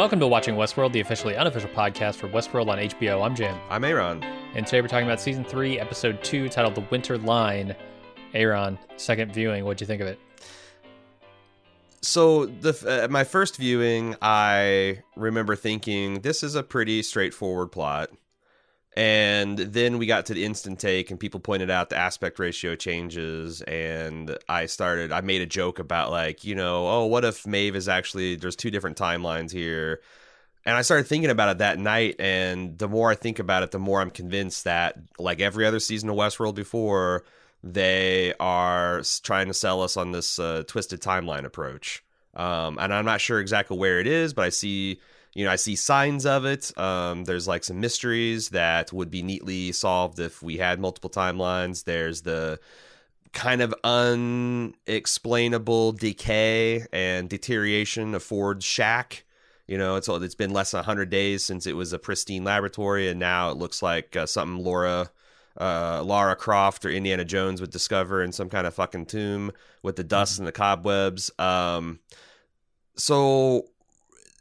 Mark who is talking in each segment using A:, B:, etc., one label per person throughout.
A: Welcome to Watching Westworld, the officially unofficial podcast for Westworld on HBO. I'm Jim,
B: I'm Aaron.
A: and today we're talking about season three, episode two, titled "The Winter Line." Aaron, second viewing. What'd you think of it?
B: So the uh, my first viewing, I remember thinking this is a pretty straightforward plot. And then we got to the Insta-Take, and people pointed out the aspect ratio changes. And I started, I made a joke about, like, you know, oh, what if Maeve is actually, there's two different timelines here. And I started thinking about it that night. And the more I think about it, the more I'm convinced that, like every other season of Westworld before, they are trying to sell us on this uh, twisted timeline approach. Um, and I'm not sure exactly where it is, but I see, you know, I see signs of it. Um, there's like some mysteries that would be neatly solved if we had multiple timelines. There's the kind of unexplainable decay and deterioration of Ford's shack. You know, it's it's been less than 100 days since it was a pristine laboratory, and now it looks like uh, something Laura uh, Lara Croft or Indiana Jones would discover in some kind of fucking tomb with the dust and the cobwebs. Um, so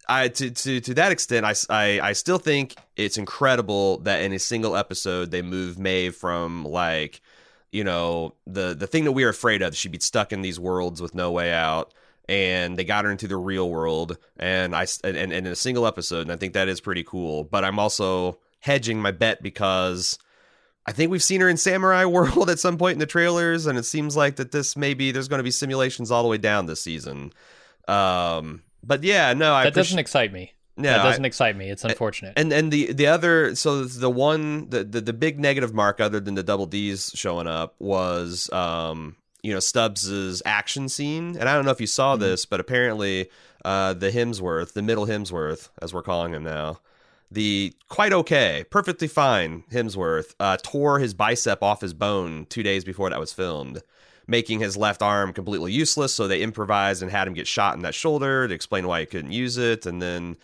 B: I to, to to that extent, I, I I still think it's incredible that in a single episode they move Maeve from like you know the the thing that we are afraid of she'd be stuck in these worlds with no way out and they got her into the real world and i and, and in a single episode and i think that is pretty cool but i'm also hedging my bet because I think we've seen her in Samurai World at some point in the trailers, and it seems like that this maybe there's going to be simulations all the way down this season. Um, but yeah, no, I
A: that
B: appreci-
A: doesn't excite me.
B: No,
A: that doesn't excite me. It's unfortunate.
B: and and the the other so the one the, the the big negative mark other than the double D's showing up was um you know Stubbs's action scene, and I don't know if you saw
A: Mm-hmm.
B: this, but apparently uh the Hemsworth, the middle Hemsworth, as we're calling him now. The quite okay, perfectly fine Hemsworth uh, tore his bicep off his bone two days before that was filmed, making his left arm completely useless. So they improvised and had him get shot in that shoulder to explain why he couldn't use it. And then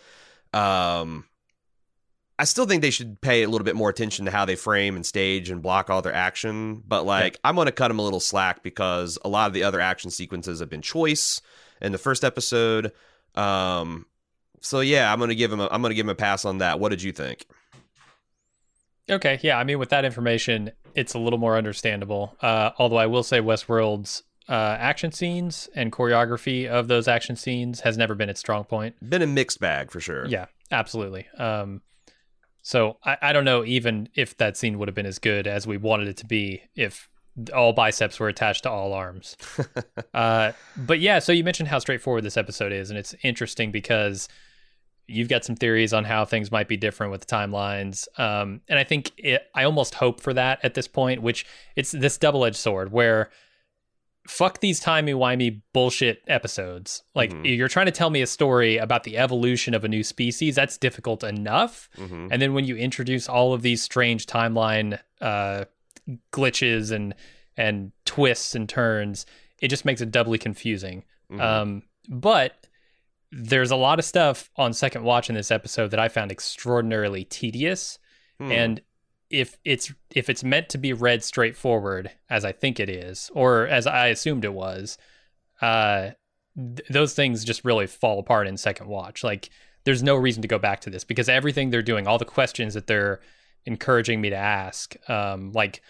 B: um, I still think they should pay a little bit more attention to how they frame and stage and block all their action. But like, I'm going to cut them a little slack because a lot of the other action sequences have been choice in the first episode. Um, so yeah, I'm going to give him a, I'm going to give him a pass on that. What did you think?
A: Okay, yeah. I mean, with that information, it's a little more understandable. Uh, although I will say, Westworld's uh, action scenes and choreography of those action scenes has never been its strong point.
B: Been a mixed bag for sure.
A: Yeah, absolutely. Um, so I, I don't know even if that scene would have been as good as we wanted it to be if all biceps were attached to all arms. uh, but yeah, so you mentioned how straightforward this episode is, and it's interesting because you've got some theories on how things might be different with the timelines. Um, and I think it, I almost hope for that at this point, which it's this double edged sword where fuck these timey-wimey bullshit episodes. Like
B: Mhm.
A: you're trying to tell me a story about the evolution of a new species. That's difficult enough.
B: hmm
A: And then when you introduce all of these strange timeline uh, glitches and and twists and turns, it just makes it doubly confusing.
B: Mhm.
A: Um, but there's a lot of stuff on second watch in this episode that I found extraordinarily tedious.
B: Hmm.
A: And if it's if it's meant to be read straightforward, as I think it is, or as I assumed it was, uh, th- those things just really fall apart in second watch. Like there's no reason to go back to this because everything they're doing, all the questions that they're encouraging me to ask, um, like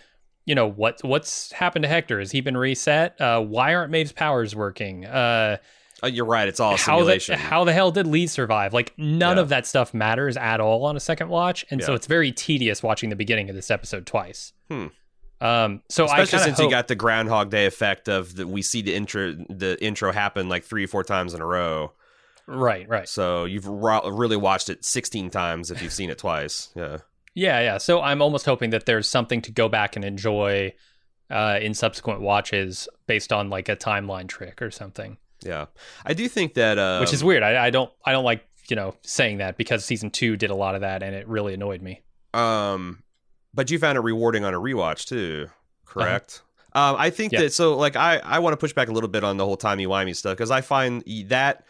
A: you know what what's happened to Hector? Has he been reset? Uh, why aren't Maeve's powers working? Uh,
B: you're right. It's all a
A: how the, how the hell did Lee survive? Like none
B: Yeah.
A: of that stuff matters at all on a second watch, and so it's very tedious watching the beginning of this episode twice.
B: Hmm.
A: Um, so
B: Especially since
A: hope,
B: you got the Groundhog Day effect of the, we see the intro the intro happen like three or four times in a row.
A: right, right,
B: So you've ro- really watched it 16 times if you've seen it twice. Yeah.
A: yeah, yeah. So I'm almost hoping that there's something to go back and enjoy uh, in subsequent watches based on like a timeline trick or something.
B: Yeah. I do think that uh
A: Which is weird. I, I don't I don't like you know saying that because season two did a lot of that and it really annoyed me.
B: um but you found it rewarding on a rewatch too, correct? Um I think
A: Uh-huh. Yeah.
B: that so like I I want to push back a little bit on the whole timey-wimey stuff cuz I find that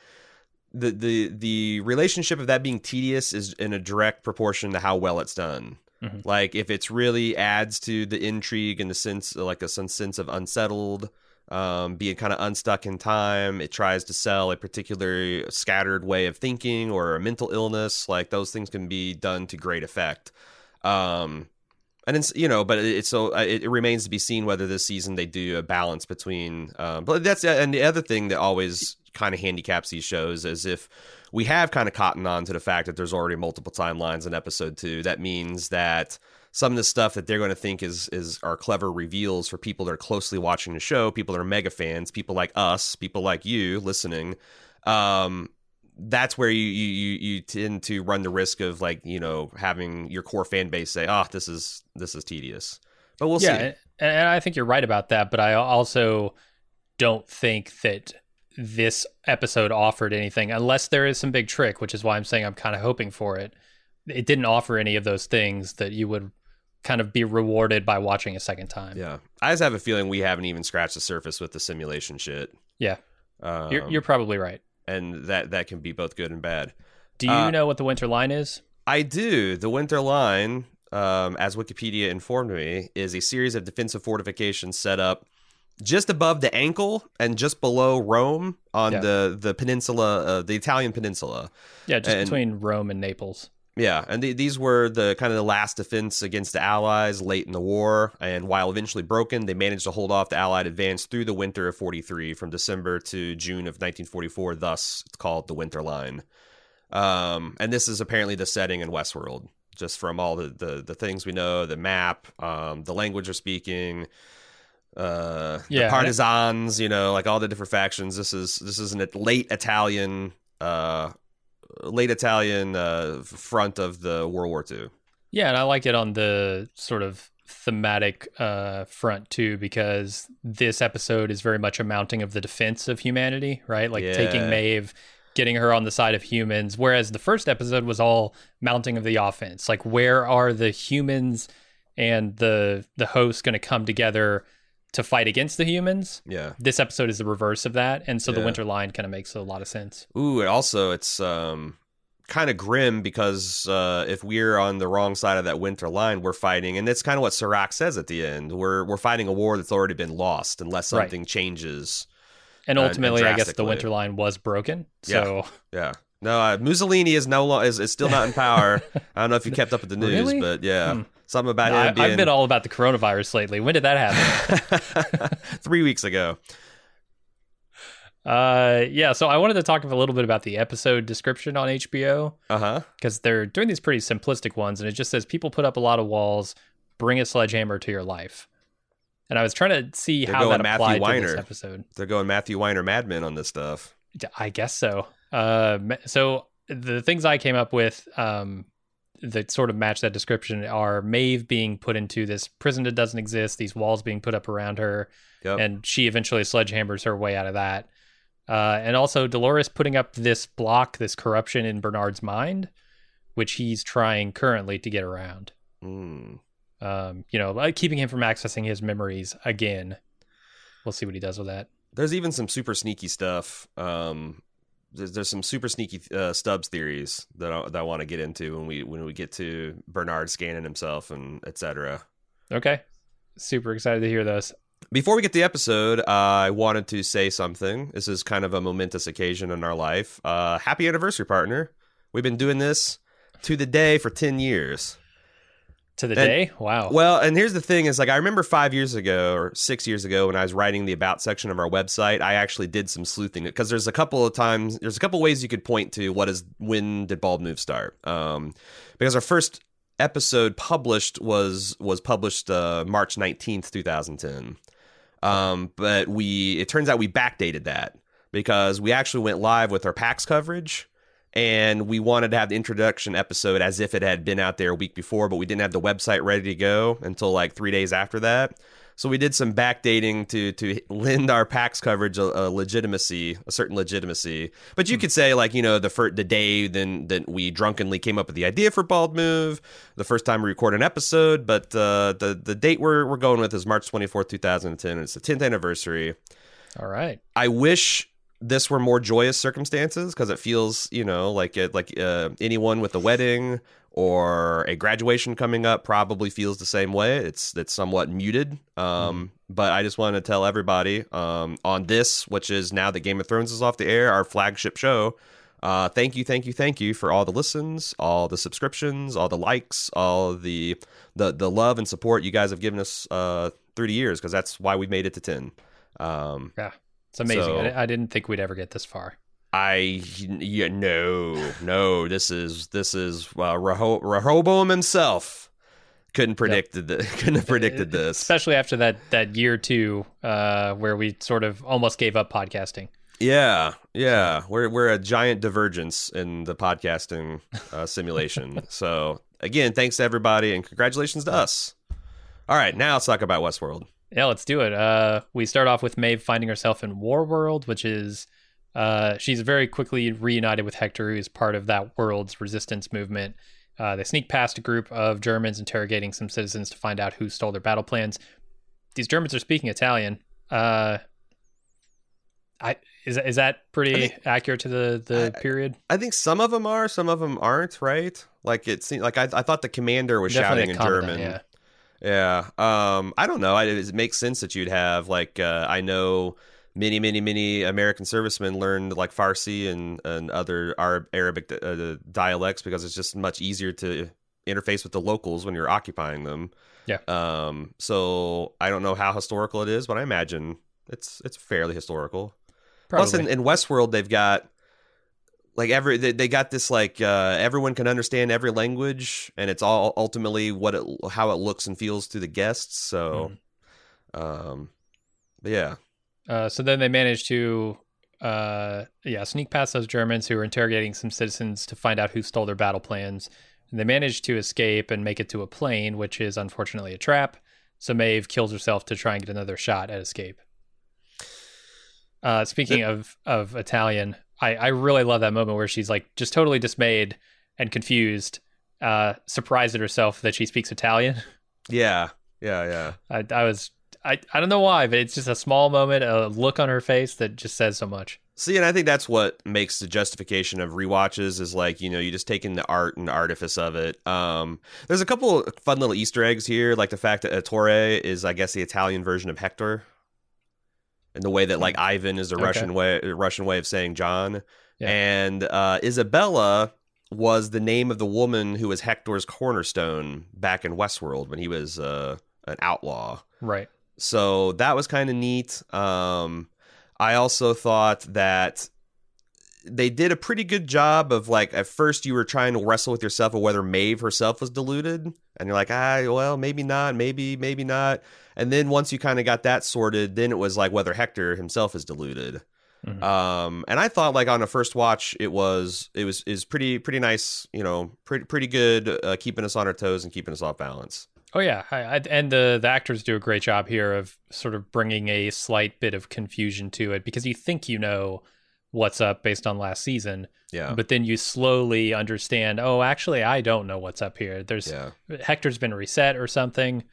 B: the the the relationship of that being tedious is in a direct proportion to how well it's done.
A: Mhm.
B: Like if it's really adds to the intrigue and the sense, like a sense of unsettled, um, being kind of unstuck in time. It tries to sell a particular scattered way of thinking or a mental illness. Like those things can be done to great effect. Um, and it's you know, but it's so uh, it, it remains to be seen whether this season they do a balance between. Um, but that's and the other thing that always kind of handicaps these shows is if we have kind of cottoned on to the fact that there's already multiple timelines in episode two. That means that some of the stuff that they're going to think is is are clever reveals for people that are closely watching the show, people that are mega fans, people like us, people like you listening. Um, that's where you, you you you tend to run the risk of like you know having your core fan base say, "Ah, this is this is tedious." But we'll
A: yeah,
B: see.
A: and I think you're right about that. But I also don't think that this episode offered anything, unless there is some big trick, which is why I'm saying I'm kind of hoping for it. It didn't offer any of those things that you would kind of be rewarded by watching a second time.
B: Yeah, I just have a feeling we haven't even scratched the surface with the simulation shit.
A: Yeah.
B: um,
A: You're, you're probably right.
B: and that that can be both good and bad.
A: Do you
B: uh,
A: know what the winter line is?
B: I do. The Winter Line, um, as Wikipedia informed me, is a series of defensive fortifications set up just above the ankle and just below Rome on
A: Yeah.
B: the the peninsula, uh, the Italian peninsula.
A: Yeah, just
B: and-
A: between Rome and Naples.
B: Yeah, and the, these were the kind of the last defense against the Allies late in the war. And while eventually broken, they managed to hold off the Allied advance through the winter of 43 from December to June of 1944. Thus, it's called the Winter Line. Um, and this is apparently the setting in Westworld, just from all the, the, the things we know, the map, um, the language they're speaking, uh,
A: Yeah,
B: the partisans, you know, like all the different factions. This is this is an late Italian uh late Italian uh, front of the World War II.
A: Yeah, and I like it on the sort of thematic uh, front too, because this episode is very much a mounting of the defense of humanity, right? Like taking Maeve, getting her on the side of humans, whereas the first episode was all mounting of the offense. Like, where are the humans and the the host going to come together to fight against the humans?
B: Yeah.
A: This episode is the reverse of that, and so the winter line kind of makes a lot of sense.
B: Ooh, and also it's um kind of grim because uh, if we're on the wrong side of that winter line, we're fighting, and that's kind of what Serac says at the end. We're we're fighting a war that's already been lost unless
A: Right.
B: something changes.
A: And
B: Uh, and
A: ultimately, I guess the winter line was broken. So
B: Yeah. No, uh, Mussolini is no lo- is, is still not in power. I don't know if you kept up with the news,
A: Really?
B: but yeah,
A: Hmm.
B: Something about him being
A: I've been all about the coronavirus lately. When did that happen?
B: three weeks ago.
A: uh, yeah, so I wanted to talk a little bit about the episode description on HBO
B: Uh huh.
A: because they're doing these pretty simplistic ones, and it just says people put up a lot of walls, bring a sledgehammer to your life. And I was trying to see
B: They're
A: how that
B: Matthew
A: applied to this episode.
B: They're going Matthew Weiner Mad Men on this stuff.
A: I guess so. Uh, so the things I came up with um, that sort of match that description are Maeve being put into this prison that doesn't exist, these walls being put up around her,
B: Yep.
A: and she eventually sledgehammers her way out of that. Uh, and also Dolores putting up this block, this corruption in Bernard's mind, which he's trying currently to get around.
B: Mm.
A: Um, you know, like keeping him from accessing his memories again. We'll see what he does with that.
B: There's even some super sneaky stuff. Um, there's, there's some super sneaky uh, Stubbs theories that I, that I want to get into when we when we get to Bernard scanning himself and etc.
A: Okay. Super excited to hear those.
B: Before we get to the episode, uh, I wanted to say something. This is kind of a momentous occasion in our life. Uh, happy anniversary, partner. We've been doing this to the day for 10 years.
A: To the
B: And-
A: day? Wow.
B: Well, and here's the thing is like I remember 5 years ago or 6 years ago when I was writing the about section of our website, I actually did some sleuthing because there's a couple of times there's a couple ways you could point to what is when did Bald Move start? Um because our first episode published was was published uh, March 19th, 2010. Um but we it turns out we backdated that because we actually went live with our PAX coverage and we wanted to have the introduction episode as if it had been out there a week before, but we didn't have the website ready to go until like three days after that. So we did some backdating to to lend our PAX coverage a, a legitimacy, a certain legitimacy. But you could say like you know the fir- the day then that we drunkenly came up with the idea for Bald Move, the first time we record an episode. But uh, the the date we're we're going with is March twenty fourth, two thousand and ten. It's the tenth anniversary.
A: All right.
B: I wish this were more joyous circumstances because it feels you know like it like uh, anyone with a wedding or a graduation coming up probably feels the same way. It's it's somewhat muted. Um but i just want to tell everybody um on this which is now that game of thrones is off the air our flagship show uh thank you thank you thank you for all the listens all the subscriptions all the likes all the the the love and support you guys have given us uh through the years because that's why we made it to 10 um
A: Yeah, it's amazing.
B: So-
A: I, I didn't think we'd ever get this far.
B: I yeah, no no this is this is uh, Reho- Rehoboam himself couldn't predicted the, couldn't have predicted this.
A: especially after that that year two, uh, where we sort of almost gave up podcasting.
B: yeah yeah. We're we're a giant divergence in the podcasting uh, simulation. So again thanks to everybody and congratulations to us. All right now let's talk about Westworld
A: Yeah, let's do it. Uh, we start off with Maeve finding herself in War World, which is uh, she's very quickly reunited with Hector, who is part of that world's resistance movement. Uh, they sneak past a group of Germans interrogating some citizens to find out who stole their battle plans. These Germans are speaking Italian. Uh, I is is that pretty
B: I think-
A: accurate to the the
B: I-
A: period?
B: I think some of them are some of them aren't right like it seemed like I, I thought the commander was
A: Definitely
B: shouting in German
A: Yeah.
B: Yeah. Um, I don't know. I, it makes sense that you'd have like uh, I know many, many, many American servicemen learned like Farsi and and other Arab, Arabic uh, dialects because it's just much easier to interface with the locals when you're occupying them.
A: Yeah.
B: Um. So I don't know how historical it is, but I imagine it's it's fairly historical. Plus, in, in Westworld, they've got like every they, they got this like uh, everyone can understand every language, and it's all ultimately what it how it looks and feels to the guests. So,
A: Mm-hmm.
B: um, yeah,
A: Uh, so then they managed to, uh, yeah, sneak past those Germans who were interrogating some citizens to find out who stole their battle plans. And they managed to escape and make it to a plane, which is unfortunately a trap. So Maeve kills herself to try and get another shot at escape. Uh, speaking of of Italian, I, I really love that moment where she's like just totally dismayed and confused, uh, surprised at herself that she speaks Italian.
B: yeah, yeah, yeah.
A: I, I was I, I don't know why, but it's just a small moment, a look on her face that just says so much.
B: See, and I think that's what makes the justification of rewatches is like, you know, you just taking the art and artifice of it. Um, there's a couple of fun little Easter eggs here, like the fact that Ettore is, I guess, the Italian version of Hector, and the way that like Ivan is
A: Hmm. Okay.
B: Russian way, Russian way of saying John,
A: Yeah.
B: and uh, Isabella was the name of the woman who was Hector's cornerstone back in Westworld when he was uh, an outlaw
A: Right.
B: so that was kind of neat um i also thought that they did a pretty good job of like at first you were trying to wrestle with yourself of whether Maeve herself was deluded and you're like ah well maybe not maybe maybe not. And then once you kind of got that sorted then it was like whether Hector himself is deluded
A: Mhm.
B: um and I thought like on a first watch it was it was is pretty pretty nice you know pretty pretty good uh, keeping us on our toes and keeping us off balance.
A: Oh yeah, I, I, and the the actors do a great job here of sort of bringing a slight bit of confusion to it because you think you know what's up based on last season,
B: yeah
A: but then you slowly understand. Oh, actually, I don't know what's up here. There's
B: yeah
A: Hector's been reset or something.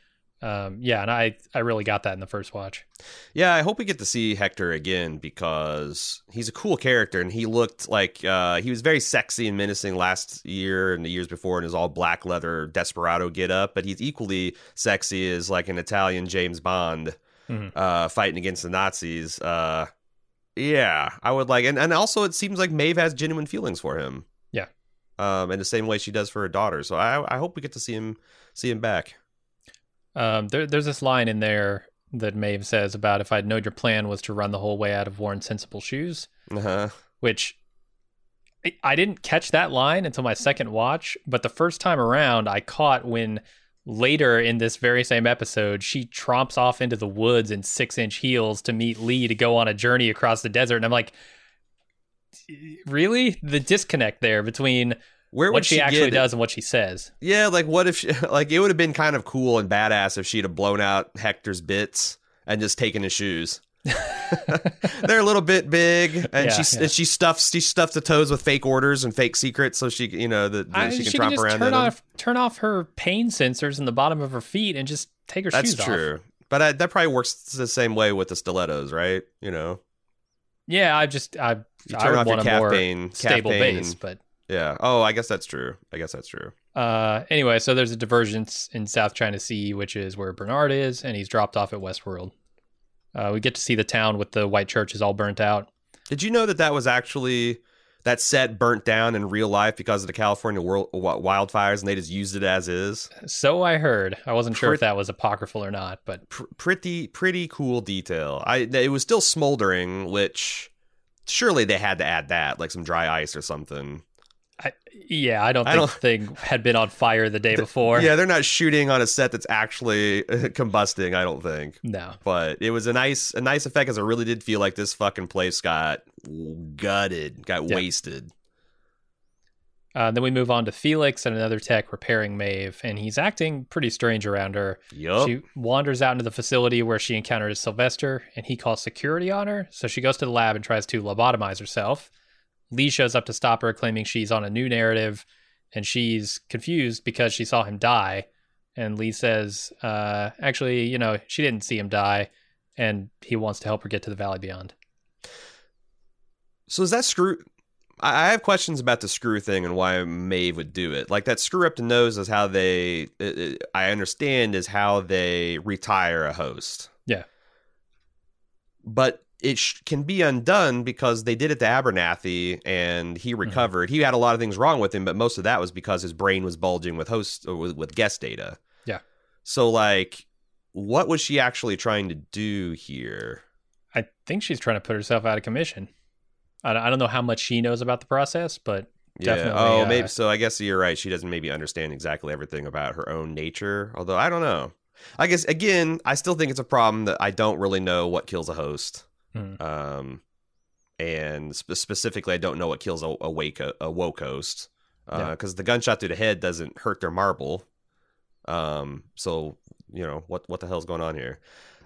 A: Um, yeah, and I I really got that in the first watch.
B: Yeah, I hope we get to see Hector again because he's a cool character and he looked like uh, he was very sexy and menacing last year and the years before in his all black leather desperado get up, but he's equally sexy as like an Italian James Bond
A: Mhm.
B: uh, fighting against the Nazis. Uh, yeah, I would like, and, and also it seems like Maeve has genuine feelings for him.
A: Yeah.
B: Um, in the same way she does for her daughter. So I, I hope we get to see him see him back.
A: Um, there, there's this line in there that Maeve says about if I'd known your plan was to run the whole way out of worn sensible shoes.
B: Uh-huh.
A: which I- I didn't catch that line until my second watch, but the first time around I caught when later in this very same episode she tromps off into the woods in six inch heels to meet Lee to go on a journey across the desert. And I'm like, really? The disconnect there between
B: Where
A: what she, actually does and what she says.
B: Yeah, like what if she, like it would have been kind of cool and badass if she'd have blown out Hector's bits and just taken his shoes. They're a little bit big, and
A: Yeah,
B: she
A: yeah.
B: and she stuffs she stuffs the toes with fake orders and fake secrets, so she you know that she can
A: she
B: tromp
A: just
B: around
A: turn
B: in them.
A: off turn off her pain sensors in the bottom of her feet and just take her
B: That's
A: shoes off.
B: That's true, but I, that probably works the same way with the stilettos, right? You know,
A: Yeah, I just I
B: You
A: I
B: turn
A: would
B: off your
A: want a more
B: caffeine,
A: stable
B: caffeine,
A: base, but
B: Yeah. Oh, I guess that's true. I guess that's true.
A: uh anyway, so there's a divergence in South China Sea, which is where Bernard is, and he's dropped off at Westworld. Uh, we get to see the town with the white churches all burnt out.
B: Did you know that that was actually that set burnt down in real life because of the California world, wildfires, and they just used it as is?
A: So I heard. I wasn't sure if that was apocryphal or not, but
B: Pr- pretty, pretty cool detail. I it was still smoldering, which surely they had to add that, like some dry ice or something.
A: I, yeah, I don't
B: I
A: think
B: don't-
A: the thing had been on fire the day before.
B: Yeah, they're not shooting on a set that's actually combusting. I don't think.
A: No.
B: but it was a nice a nice effect because it really did feel like this fucking place got gutted, got
A: Yeah.
B: wasted.
A: Uh, then we move on to Felix and another tech repairing Maeve, and he's acting pretty strange around her.
B: Yup.
A: She wanders out into the facility where she encounters Sylvester, and he calls security on her. So she goes to the lab and tries to lobotomize herself. Lee shows up to stop her, claiming she's on a new narrative, and she's confused because she saw him die. And Lee says, uh, actually, you know, she didn't see him die, and he wants to help her get to the Valley Beyond.
B: So is that screw? I I have questions about the screw thing and why Maeve would do it. Like that screw up the nose is how they. it- it- I understand is how they retire a host.
A: Yeah.
B: But it sh- can be undone because they did it to Abernathy and he recovered. He had a lot of things wrong with him, but most of that was because his brain was bulging with host or with, with guest data.
A: Yeah.
B: So like, what was she actually trying to do here?
A: I think she's trying to put herself out of commission. I don't, I don't know how much she knows about the process, but Definitely,
B: Yeah. Oh,
A: uh,
B: maybe. So I guess you're right. She doesn't maybe understand exactly everything about her own nature. Although I don't know. I guess again, I still think it's a problem that I don't really know what kills a host.
A: Hmm.
B: Um, and spe- specifically, I don't know what kills a, a wake a woke host.
A: Yeah.
B: Because the gunshot to the head doesn't hurt their marble. Um. So you know what what the hell's going on here?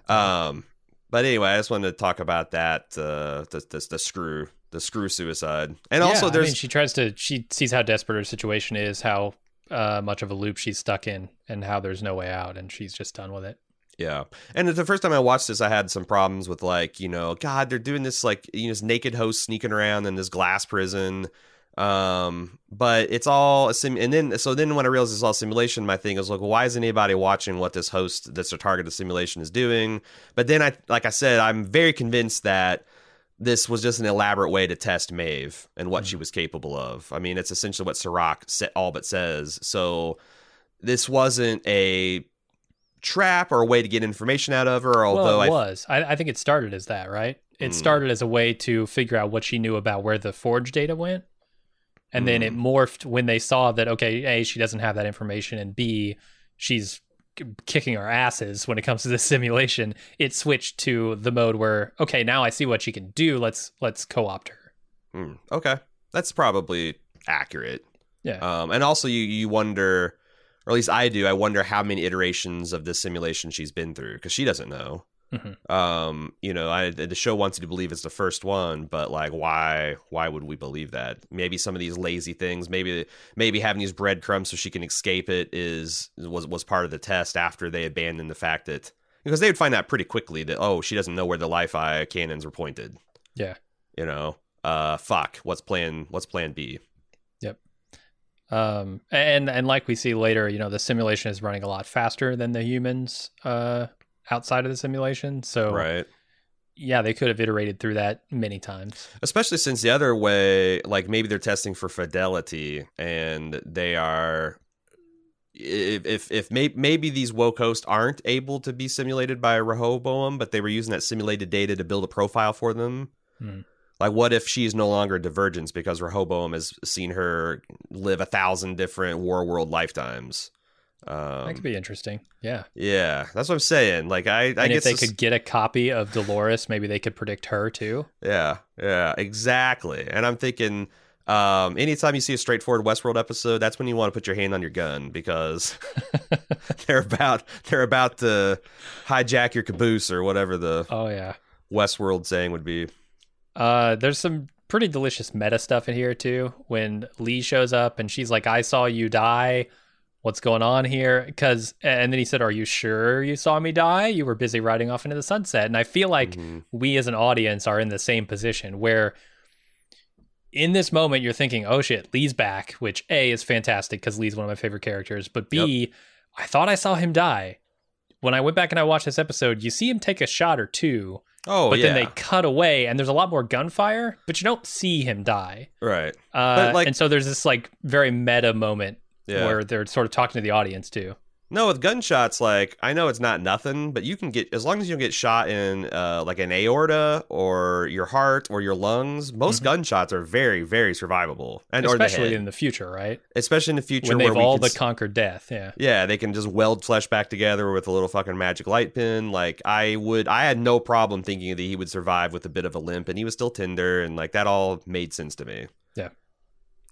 B: Um. But anyway, I just wanted to talk about that. Uh, the the, the screw the screw suicide, and
A: Yeah,
B: also
A: I
B: there's
A: mean, she tries to. She sees how desperate her situation is, how uh, much of a loop she's stuck in, and how there's no way out, and she's just done with it.
B: Yeah. And the first time I watched this, I had some problems with like, you know, God, they're doing this like, you know, this naked host sneaking around in this glass prison. Um, but it's all a sim. And then, so then when I realized it's all simulation, my thing is like, well, why is anybody watching what this host that's a target of simulation is doing? But then I, like I said, I'm very convinced that this was just an elaborate way to test Maeve and what she was capable of. I mean, it's essentially what Serac all but says. So this wasn't a trap or a way to get information out of her. Although
A: well, it
B: I,
A: was. I, I think it started as that, right? It
B: Hmm.
A: started as a way to figure out what she knew about where the forge data went. And then it
B: Hmm.
A: morphed when they saw that, okay, A, she doesn't have that information, and B, she's kicking our asses when it comes to this simulation. It switched to the mode where, okay, now I see what she can do. Let's let's co-opt her.
B: Hmm, okay, that's probably accurate.
A: Yeah.
B: Um, and also you you wonder, or at least I do, I wonder how many iterations of this simulation she's been through because she doesn't know.
A: Mhm.
B: Um, you know, I the show wants you to believe it's the first one, but like, why? Why would we believe that? Maybe some of these lazy things, maybe maybe having these breadcrumbs so she can escape it is was was part of the test after they abandoned the fact that because they would find out pretty quickly that oh she doesn't know where the life eye cannons were pointed.
A: Yeah.
B: You know, uh, fuck. What's plan? What's plan B?
A: Um, and and like we see later, you know, the simulation is running a lot faster than the humans uh, outside of the simulation. So
B: Right.
A: yeah, they could have iterated through that many times.
B: especially since the other way like maybe they're testing for fidelity and they are if if, if may, maybe these woke hosts aren't able to be simulated by rehoboam but they were using that simulated data to build a profile for them
A: Hmm.
B: Like what if she's no longer divergence because rehoboam has seen her live a thousand different war world lifetimes
A: that
B: um,
A: could be interesting. Yeah,
B: yeah that's what i'm saying like i i
A: and if they
B: this-
A: could get a copy of Dolores, maybe they could predict her too.
B: Yeah, yeah, exactly. And I'm thinking, um, anytime you see a straightforward Westworld episode, that's when you want to put your hand on your gun because they're about they're about to hijack your caboose or whatever the
A: Oh yeah.
B: Westworld saying would be.
A: Uh, there's some pretty delicious meta stuff in here too. When Lee shows up and she's like, "I saw you die," what's going on here? Because and then he said are you sure you saw me die? You were busy riding off into the sunset. And i feel like
B: Mhm.
A: we as an audience are in the same position where in this moment you're thinking oh shit lee's back which a is fantastic because lee's one of my favorite characters but b I thought i saw him die. When i went back and i watched this episode you see him take a shot or two
B: Oh,
A: but
B: yeah.
A: then they cut away and there's a lot more gunfire but you don't see him die
B: right.
A: uh,
B: like-
A: and so there's this like very meta moment
B: Yeah.
A: where they're sort of talking to the audience too
B: No, with gunshots, like I know it's not nothing, but you can get as long as you don't get shot in uh, like an aorta or your heart or your lungs. Most
A: Mhm.
B: gunshots are very, very survivable, and or the
A: especially in the future right
B: especially in the future
A: when
B: where
A: they've all but conquered death yeah
B: yeah, they can just weld flesh back together with a little fucking magic light pin. Like I would, I had no problem thinking that he would survive with a bit of a limp, and he was still tender, and like that all made sense to me.
A: Yeah.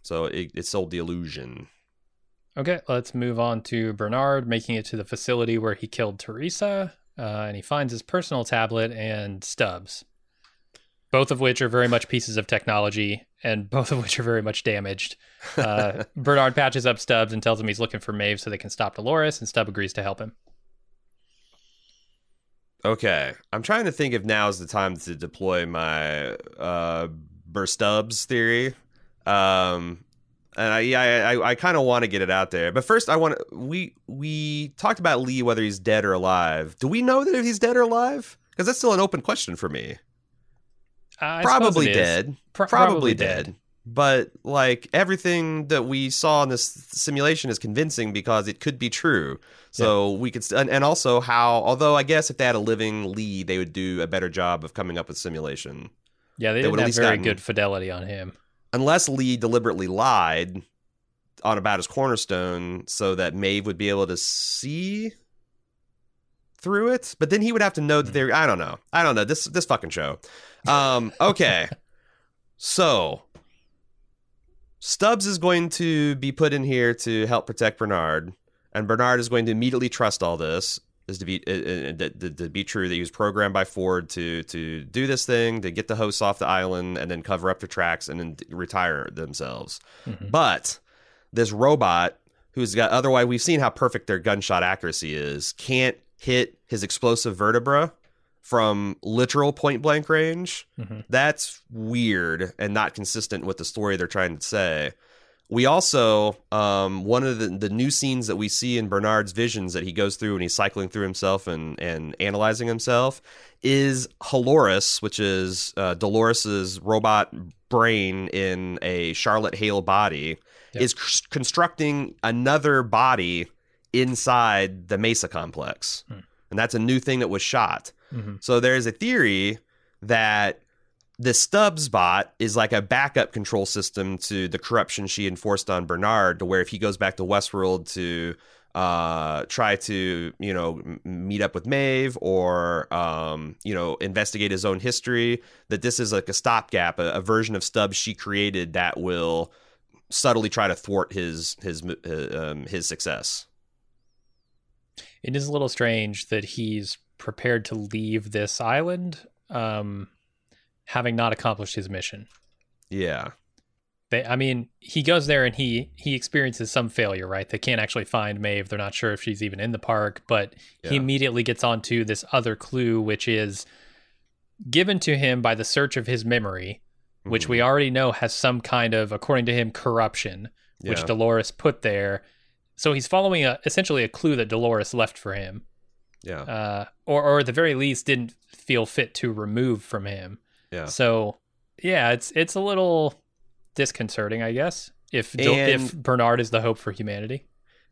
B: So it, it sold the illusion.
A: Okay, let's move on to Bernard making it to the facility where he killed Teresa, uh, and he finds his personal tablet and Stubbs, both of which are very much pieces of technology, and both of which are very much damaged. Uh, Bernard patches up Stubbs and tells him he's looking for Maeve so they can stop Dolores, and Stubb agrees to help him.
B: Okay, I'm trying to think if now is the time to deploy my uh, Burstubs theory. Um, and I, yeah, I, I, I kind of want to get it out there, but first I want. We we talked about Lee whether he's dead or alive. Do we know that if he's dead or alive? Because that's still an open question for me.
A: Suppose
B: probably dead.
A: Pro-
B: probably, dead. But like everything that we saw in this simulation is convincing because it could be true. So we could, st- and, and also how, although I guess if they had a living Lee, they would do a better job of coming up with simulation.
A: Yeah, they
B: They would
A: didn't
B: at
A: have very
B: gotten-
A: good fidelity on him.
B: Unless Lee deliberately lied on about his cornerstone so that Maeve would be able to see through it. But then he would have to know that they're, I don't know. I don't know. This, this fucking show. Um, okay. so Stubbs is going to be put in here to help protect Bernard, and Bernard is going to immediately trust all this is to be uh, uh, to, to, to be true that he was programmed by Ford to to do this thing to get the hosts off the island and then cover up their tracks and then retire themselves.
A: Mhm.
B: But this robot, who's got otherwise we've seen how perfect their gunshot accuracy is, can't hit his explosive vertebra from literal point blank range.
A: Mhm.
B: That's weird and not consistent with the story they're trying to say. We also, um, one of the, the new scenes that we see in Bernard's visions that he goes through when he's cycling through himself and, and analyzing himself is Halores, which is uh, Dolores's robot brain in a Charlotte Hale body,
A: Yep.
B: is c- constructing another body inside the Mesa complex.
A: Hmm.
B: And that's a new thing that was shot.
A: Mhm.
B: So there's a theory that the Stubbs bot is like a backup control system to the corruption she enforced on Bernard, to where if he goes back to Westworld to uh, try to, you know, meet up with Maeve or, um, you know, investigate his own history, that this is like a stopgap, a, a version of Stubbs she created that will subtly try to thwart his his uh, um, his success.
A: It is a little strange that he's prepared to leave this island, um, having not accomplished his mission.
B: Yeah.
A: They, I mean, he goes there and he he experiences some failure, right? They can't actually find Maeve. They're not sure if she's even in the park, but he immediately gets onto this other clue, which is given to him by the search of his memory, which
B: Mhm.
A: we already know has some kind of, according to him, corruption, which
B: Yeah.
A: Dolores put there. So he's following a essentially a clue that Dolores left for him,
B: yeah.
A: uh, or or at the very least didn't feel fit to remove from him.
B: Yeah.
A: So yeah, it's it's a little disconcerting, I guess. If Dol- if Bernard is the hope for humanity,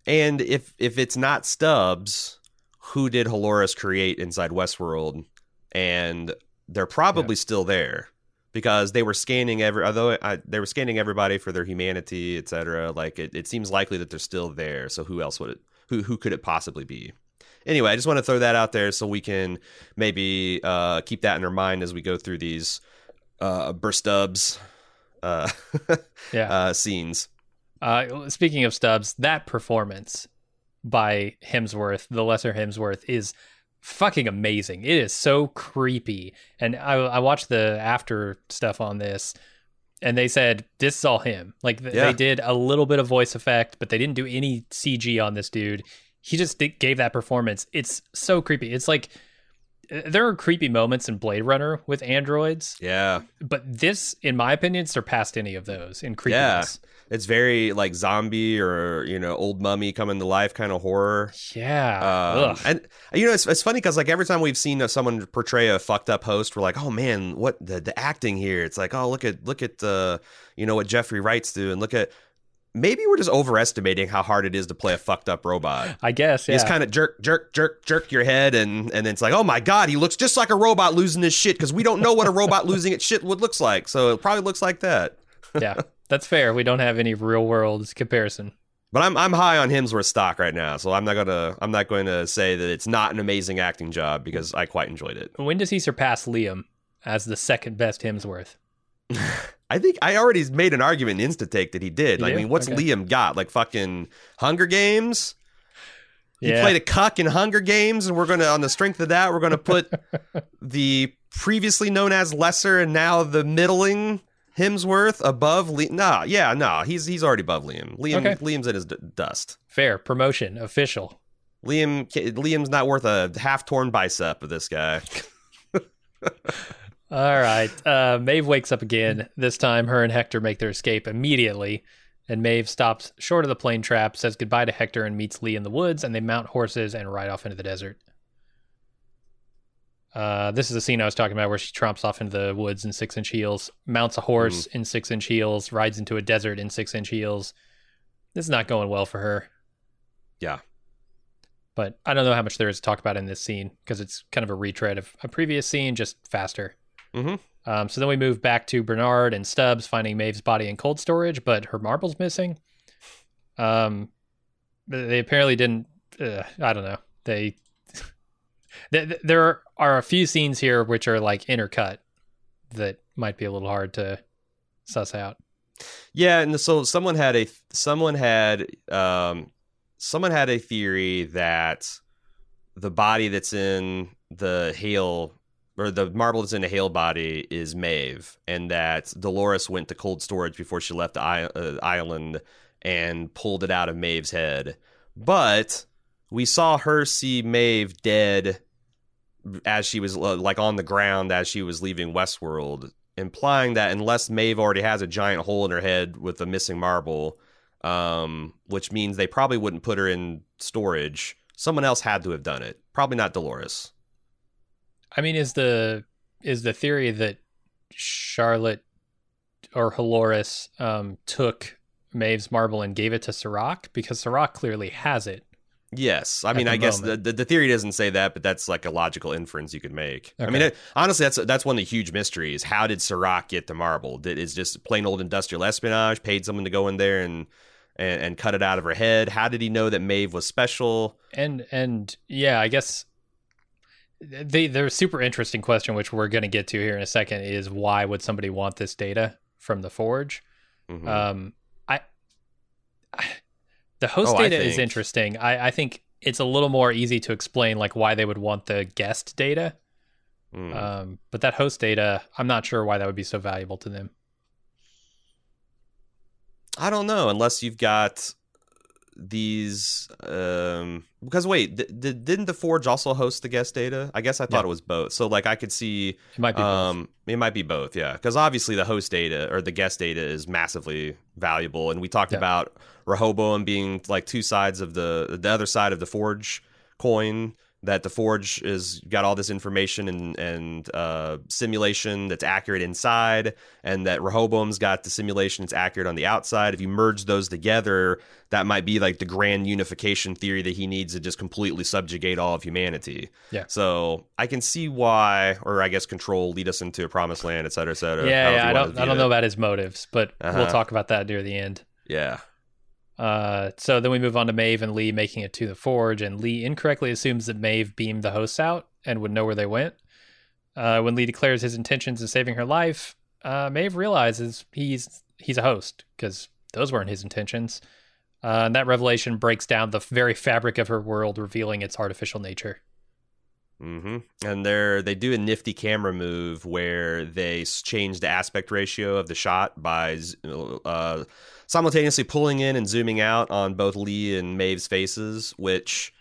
B: And if if it's not Stubbs, who did Halores create inside Westworld? And they're probably still there because they were scanning every. Although I, they were scanning everybody for their humanity, etc. Like it, it seems likely that they're still there. So who else would it? Who who could it possibly be? Anyway, I just want to throw that out there so we can maybe uh, keep that in our mind as we go through these uh, Burstubs uh,
A: yeah.
B: uh, scenes.
A: Uh, speaking of Stubbs, that performance by Hemsworth, the lesser Hemsworth, is fucking amazing. It is so creepy, and I, I watched the after stuff on this. and they said this is all him. Like th-
B: Yeah.
A: they did a little bit of voice effect, but they didn't do any CG on this dude. He just gave that performance. It's so creepy. It's like uh, there are creepy moments in Blade Runner with androids,
B: Yeah.
A: but this, in my opinion, surpassed any of those in
B: Yeah.
A: creepiness.
B: It's very like zombie or, you know, old mummy coming to life kind of horror.
A: Yeah.
B: Um, and you know, it's, it's funny because like every time we've seen someone portray a fucked up host, we're like, oh man, what the, the acting here? It's like, oh look at look at uh, you know what Jeffrey Wright's doing. Look at maybe we're just overestimating how hard it is to play a fucked up robot.
A: I guess. Yeah.
B: just kind of jerk, jerk, jerk, jerk your head, and and then it's like, oh my god, he looks just like a robot losing his shit because we don't know what a robot losing its shit would looks like. So it probably looks like that.
A: yeah. That's fair. We don't have any real world comparison.
B: But I'm I'm high on Hemsworth stock right now, so I'm not gonna I'm not going to say that it's not an amazing acting job because I quite enjoyed it.
A: When does he surpass Liam as the second best Hemsworth?
B: I think I already made an argument in Insta-Take that he did.
A: You
B: I mean, what's
A: Okay.
B: Liam got? Like fucking Hunger Games? He
A: Yeah.
B: played a cuck in Hunger Games, and we're gonna on the strength of that, we're gonna put the previously known as lesser and now the middling Hemsworth above Liam. Nah, yeah, nah, he's he's already above Liam. Liam
A: Okay.
B: Liam's in his d- dust.
A: Fair promotion, official.
B: Liam Liam's not worth a half torn bicep of this guy.
A: All right. Uh, Maeve wakes up again. This time, her and Hector make their escape immediately. And Maeve stops short of the plane trap, says goodbye to Hector, and meets Lee in the woods. And they mount horses and ride off into the desert. Uh, this is the scene I was talking about where she tromps off into the woods in six inch heels, mounts a horse in six inch heels, rides into a desert in six inch heels. This is not going well for her.
B: Yeah.
A: But I don't know how much there is to talk about in this scene because it's kind of a retread of a previous scene, just faster.
B: Mhm.
A: Um, so then we move back to Bernard and Stubbs finding Maeve's body in cold storage, but her marble's missing. Um, they apparently didn't. Uh, I don't know. They th- th- there are a few scenes here which are like intercut that might be a little hard to suss out.
B: Yeah, and so someone had a someone had um someone had a theory that the body that's in the Hale or the marble that's in the Hale body is Maeve, and that Dolores went to cold storage before she left the uh, island and pulled it out of Maeve's head. But we saw her see Maeve dead as she was uh, like on the ground as she was leaving Westworld, implying that unless Maeve already has a giant hole in her head with a missing marble, um, which means they probably wouldn't put her in storage. Someone else had to have done it. Probably not Dolores.
A: I mean, is the is the theory that Charlotte or Halores um, took Maeve's marble and gave it to Serac because Serac clearly has it.
B: Yes, I mean, I guess the, the the theory doesn't say that, but that's like a logical inference you could make. I mean, it, honestly, that's that's one of the huge mysteries. How did Serac get the marble? Did is just plain old industrial espionage? Paid someone to go in there and, and and cut it out of her head? How did he know that Maeve was special?
A: And and yeah, I guess the the super interesting question, which we're going to get to here in a second, is why would somebody want this data from the Forge?
B: Mhm.
A: Um, I, the host
B: Oh, I
A: data is interesting. I, I think it's a little more easy to explain, like why they would want the guest data.
B: Mm.
A: Um, but that host data, I'm not sure why that would be so valuable to them.
B: I don't know unless you've got these um because wait th- th- didn't the forge also host the guest data i guess i thought
A: Yeah.
B: it was both so like i could see
A: It might be both.
B: um it might be both yeah because obviously the host data or the guest data is massively valuable and we talked
A: Yeah.
B: about rehoboam being like two sides of the the other side of the forge coin that the forge has got all this information and and uh, simulation that's accurate inside, and that Rehoboam's got the simulation that's accurate on the outside. If you merge those together, that might be like the grand unification theory that he needs to just completely subjugate all of humanity.
A: Yeah.
B: So I can see why, or I guess control lead us into a promised land, et cetera, et cetera.
A: yeah, yeah I don't, I don't know about his motives, but we'll
B: Uh-huh.
A: talk about that near the end.
B: Yeah.
A: Uh, so then we move on to Maeve and Lee making it to the forge, and Lee incorrectly assumes that Maeve beamed the hosts out and would know where they went. Uh, when Lee declares his intentions of saving her life, uh, Maeve realizes he's he's a host because those weren't his intentions. Uh, and that revelation breaks down the very fabric of her world, revealing its artificial nature.
B: hmm And they're they do a nifty camera move where they change the aspect ratio of the shot by uh, simultaneously pulling in and zooming out on both Lee and Maeve's faces, which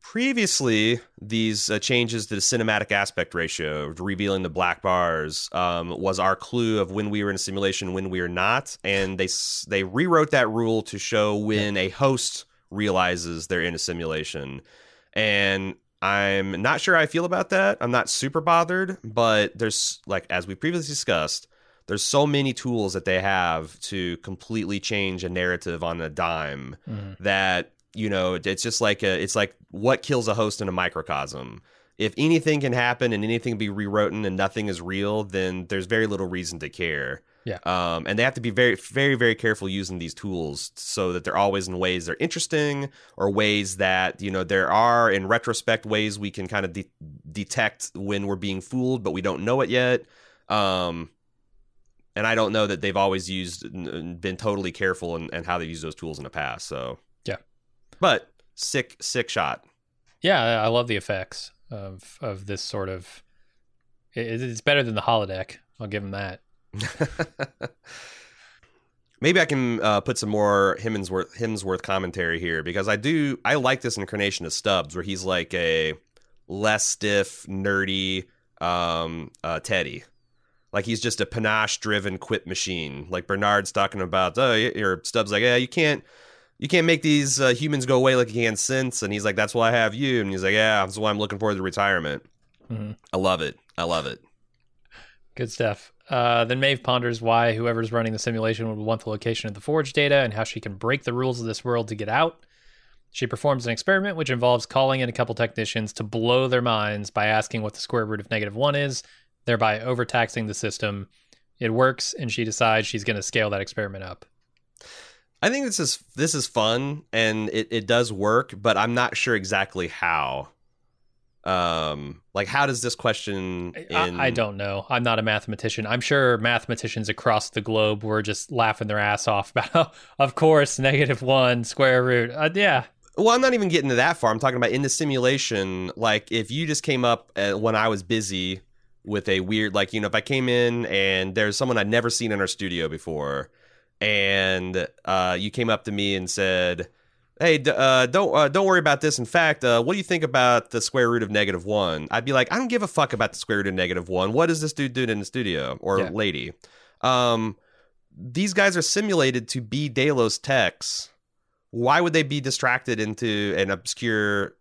B: previously these uh, changes to the cinematic aspect ratio, revealing the black bars, um, was our clue of when we were in a simulation, when we were not, and they they rewrote that rule to show when a host realizes they're in a simulation, and I'm not sure how I feel about that. I'm not super bothered, but there's like as we previously discussed, there's so many tools that they have to completely change a narrative on a dime
A: Mhm.
B: that you know it's just like a it's like what kills a host in a microcosm. If anything can happen and anything be rewritten and nothing is real, then there's very little reason to care.
A: Yeah.
B: Um, and they have to be very, very, very careful using these tools so that they're always in ways they're interesting or ways that, you know, there are in retrospect ways we can kind of de- detect when we're being fooled, but we don't know it yet. Um, and I don't know that they've always used, n- been totally careful in, in how they use those tools in the past. So,
A: Yeah.
B: But sick, sick shot.
A: Yeah, I I love the effects of of this sort of. It, it's better than the holodeck. I'll give him that.
B: Maybe I can uh, put some more Hemsworth Hemsworth commentary here because I do I like this incarnation of Stubbs where he's like a less stiff, nerdy um, uh, Teddy. Like he's just a panache driven quip machine. Like Bernard's talking about, oh, y- or Stubbs like, yeah, you can't you can't make these uh, humans go away like you can since. And he's like, that's why I have you. And he's like, yeah, that's why I'm looking forward to retirement.
A: Mhm.
B: I love it. I love it.
A: Good stuff. Uh, then Maeve ponders why whoever's running the simulation would want the location of the forge data and how she can break the rules of this world to get out. She performs an experiment which involves calling in a couple technicians to blow their minds by asking what the square root of negative one is, thereby overtaxing the system. It works, and she decides she's going to scale that experiment up.
B: I think this is this is fun and it, it does work, but I'm not sure exactly how. Um, like how does this question in
A: I, I don't know. I'm not a mathematician. I'm sure mathematicians across the globe were just laughing their ass off about, of course, negative one square root. Uh, yeah,
B: Well, I'm not even getting to that far. I'm talking about in the simulation. Like if you just came up uh, when I was busy with a weird, like you know, if I came in and there's someone I'd never seen in our studio before, and uh, you came up to me and said, "Hey, d- uh, don't uh, don't worry about this. In fact, uh, what do you think about the square root of negative one?" I'd be like, "I don't give a fuck about the square root of negative one. What is this dude doing in the studio or
A: Yeah.
B: lady?" Um, these guys are simulated to be Delos techs why would they be distracted into an obscure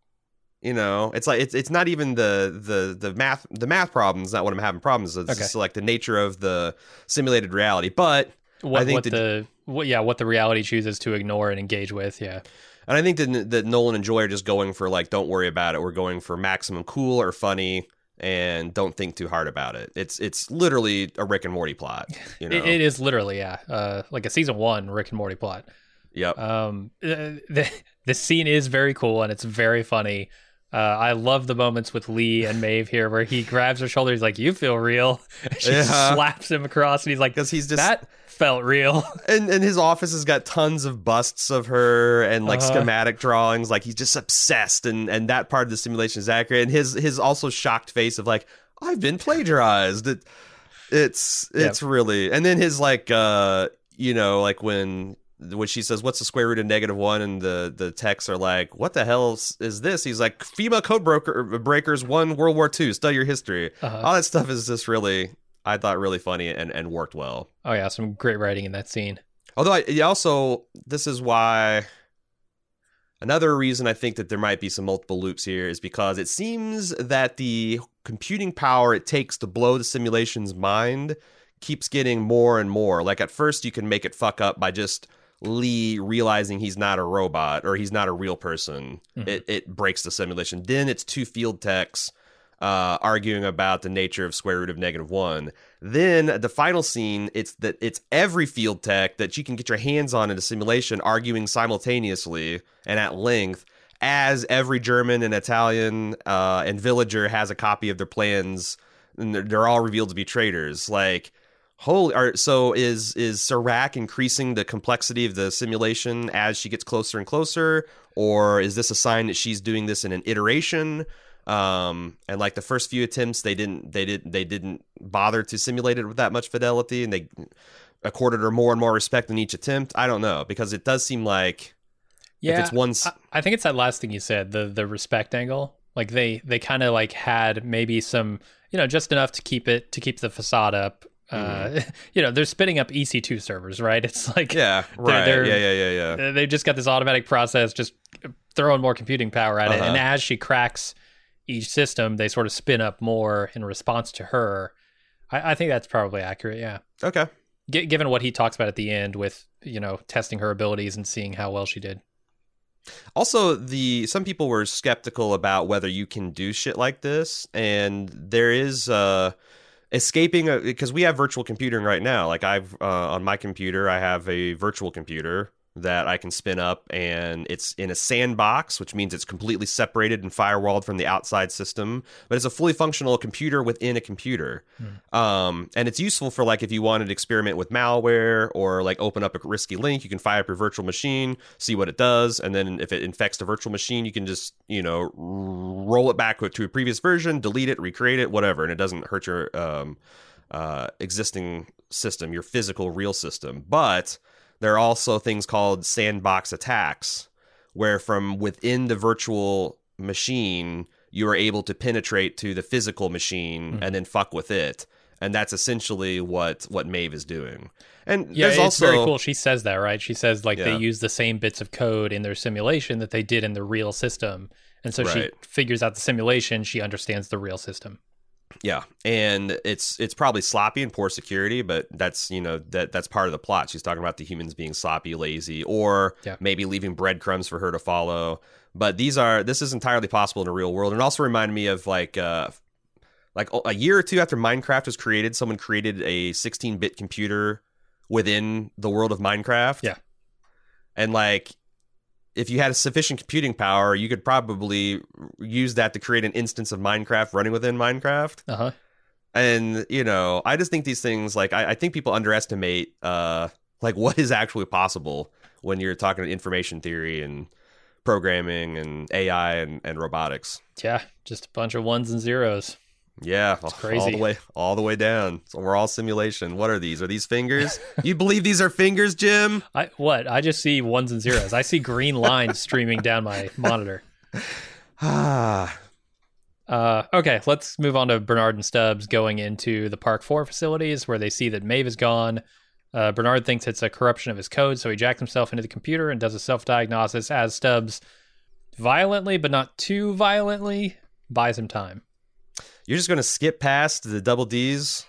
B: you know it's like it's it's not even the the the math the math problems not what i'm having problems with. it's
A: Okay.
B: just like the nature of the simulated reality but
A: what,
B: think
A: what
B: that-
A: the what, yeah what the reality chooses to ignore and engage with. Yeah,
B: and i think that, that nolan and joy are just going for like don't worry about it we're going for maximum cool or funny and don't think too hard about it it's it's literally a rick and morty plot you know
A: it, it is literally yeah, uh, like a season one Rick and Morty plot.
B: yep
A: Um, the the scene is very cool and it's very funny. Uh, I love the moments with Lee and Maeve here where he grabs her shoulder. He's like, "You feel real." she
B: Yeah.
A: slaps him across, and he's like,
B: because he's just
A: "That felt real."
B: and and his office has got tons of busts of her and like
A: Uh-huh.
B: schematic drawings like he's just obsessed and and that part of the simulation is accurate and his his also shocked face of like i've been plagiarized it, it's it's really and then his like uh you know like when when she says what's the square root of negative one and the the texts are like what the hell is, is this he's like fema code broker breakers won world war ii study your history
A: Uh-huh.
B: all that stuff is just really i thought really funny and and worked well
A: Oh yeah, some great writing in that scene.
B: Although I also this is why another reason I think that there might be some multiple loops here is because it seems that the computing power it takes to blow the simulation's mind keeps getting more and more. Like at first you can make it fuck up by just Lee realizing he's not a robot or he's not a real person.
A: Mhm.
B: It it breaks the simulation. Then it's two field techs uh, arguing about the nature of square root of negative one. Then the final scene, it's that it's every field tech that you can get your hands on in the simulation arguing simultaneously and at length as every German and Italian uh, and villager has a copy of their plans and they're, they're all revealed to be traitors. Like holy are, so is is Serac increasing the complexity of the simulation as she gets closer and closer or is this a sign that she's doing this in an iteration? Um, and like the first few attempts, they didn't they didn't they didn't bother to simulate it with that much fidelity, and they accorded her more and more respect in each attempt. I don't know because it does seem like
A: Yeah,
B: if it's one.
A: I think it's that last thing you said, the the respect angle. Like they they kind of like had maybe some, you know, just enough to keep it to keep the facade up. Uh, you know, they're spinning up EC2 servers, right? It's like
B: Mm-hmm. yeah, right.
A: they're-
B: yeah, yeah, yeah, yeah.
A: Uh, They've just got this automatic process, just throwing more computing power at it.
B: Uh-huh.
A: And as she cracks each system, they sort of spin up more in response to her. I, I think that's probably accurate. Yeah,
B: Okay.
A: G- given what he talks about at the end with you know testing her abilities and seeing how well she did.
B: Also, the some people were skeptical about whether you can do shit like this, and there is uh, escaping because we have virtual computing right now. Like I've uh, on my computer, I have a virtual computer that I can spin up, and it's in a sandbox, which means it's completely separated and firewalled from the outside system. But it's a fully functional computer within a computer, um, and it's useful for like if you wanted to experiment with malware or like open up a risky link, you can fire up your virtual machine, see what it does, and then if it infects the virtual machine, you can just you know roll it back to a previous version, delete it, recreate it, whatever, and it doesn't hurt your um, uh, existing system, your physical real system. But there are also things called sandbox attacks, where from within the virtual machine you are able to penetrate to the physical machine
A: Mm-hmm.
B: and then fuck with it. And that's essentially what what Maeve is doing. And
A: Yeah,
B: there's
A: it's
B: also
A: very cool. She says that, right? She says like they use the same bits of code in their simulation that they did in the real system. And so she figures out the simulation, she understands the real system.
B: Yeah, and it's it's probably sloppy and poor security, but that's you know that that's part of the plot. She's talking about the humans being sloppy, lazy, or
A: Yeah.
B: maybe leaving breadcrumbs for her to follow. But these are this is entirely possible in a real world, and also reminded me of like uh like a year or two after Minecraft was created, someone created a 16-bit computer within the world of Minecraft.
A: Yeah.
B: and like if you had a sufficient computing power, you could probably use that to create an instance of Minecraft running within Minecraft.
A: Uh huh.
B: And you know, I just think these things like I, I think people underestimate uh like what is actually possible when you're talking information theory and programming and AI and, and robotics.
A: Yeah, just a bunch of ones and zeros.
B: Yeah, all,
A: crazy.
B: all the way all the way down. So we're all simulation. What are these? Are these fingers? you believe these are fingers, Jim?
A: I what? I just see ones and zeros. I see green lines streaming down my monitor.
B: Ah,
A: Uh, okay, let's move on to Bernard and Stubbs going into the Park 4 facilities where they see that Maeve is gone. Uh, Bernard thinks it's a corruption of his code, so he jacks himself into the computer and does a self diagnosis as Stubbs violently, but not too violently, buys him time.
B: You're just gonna skip past the double D's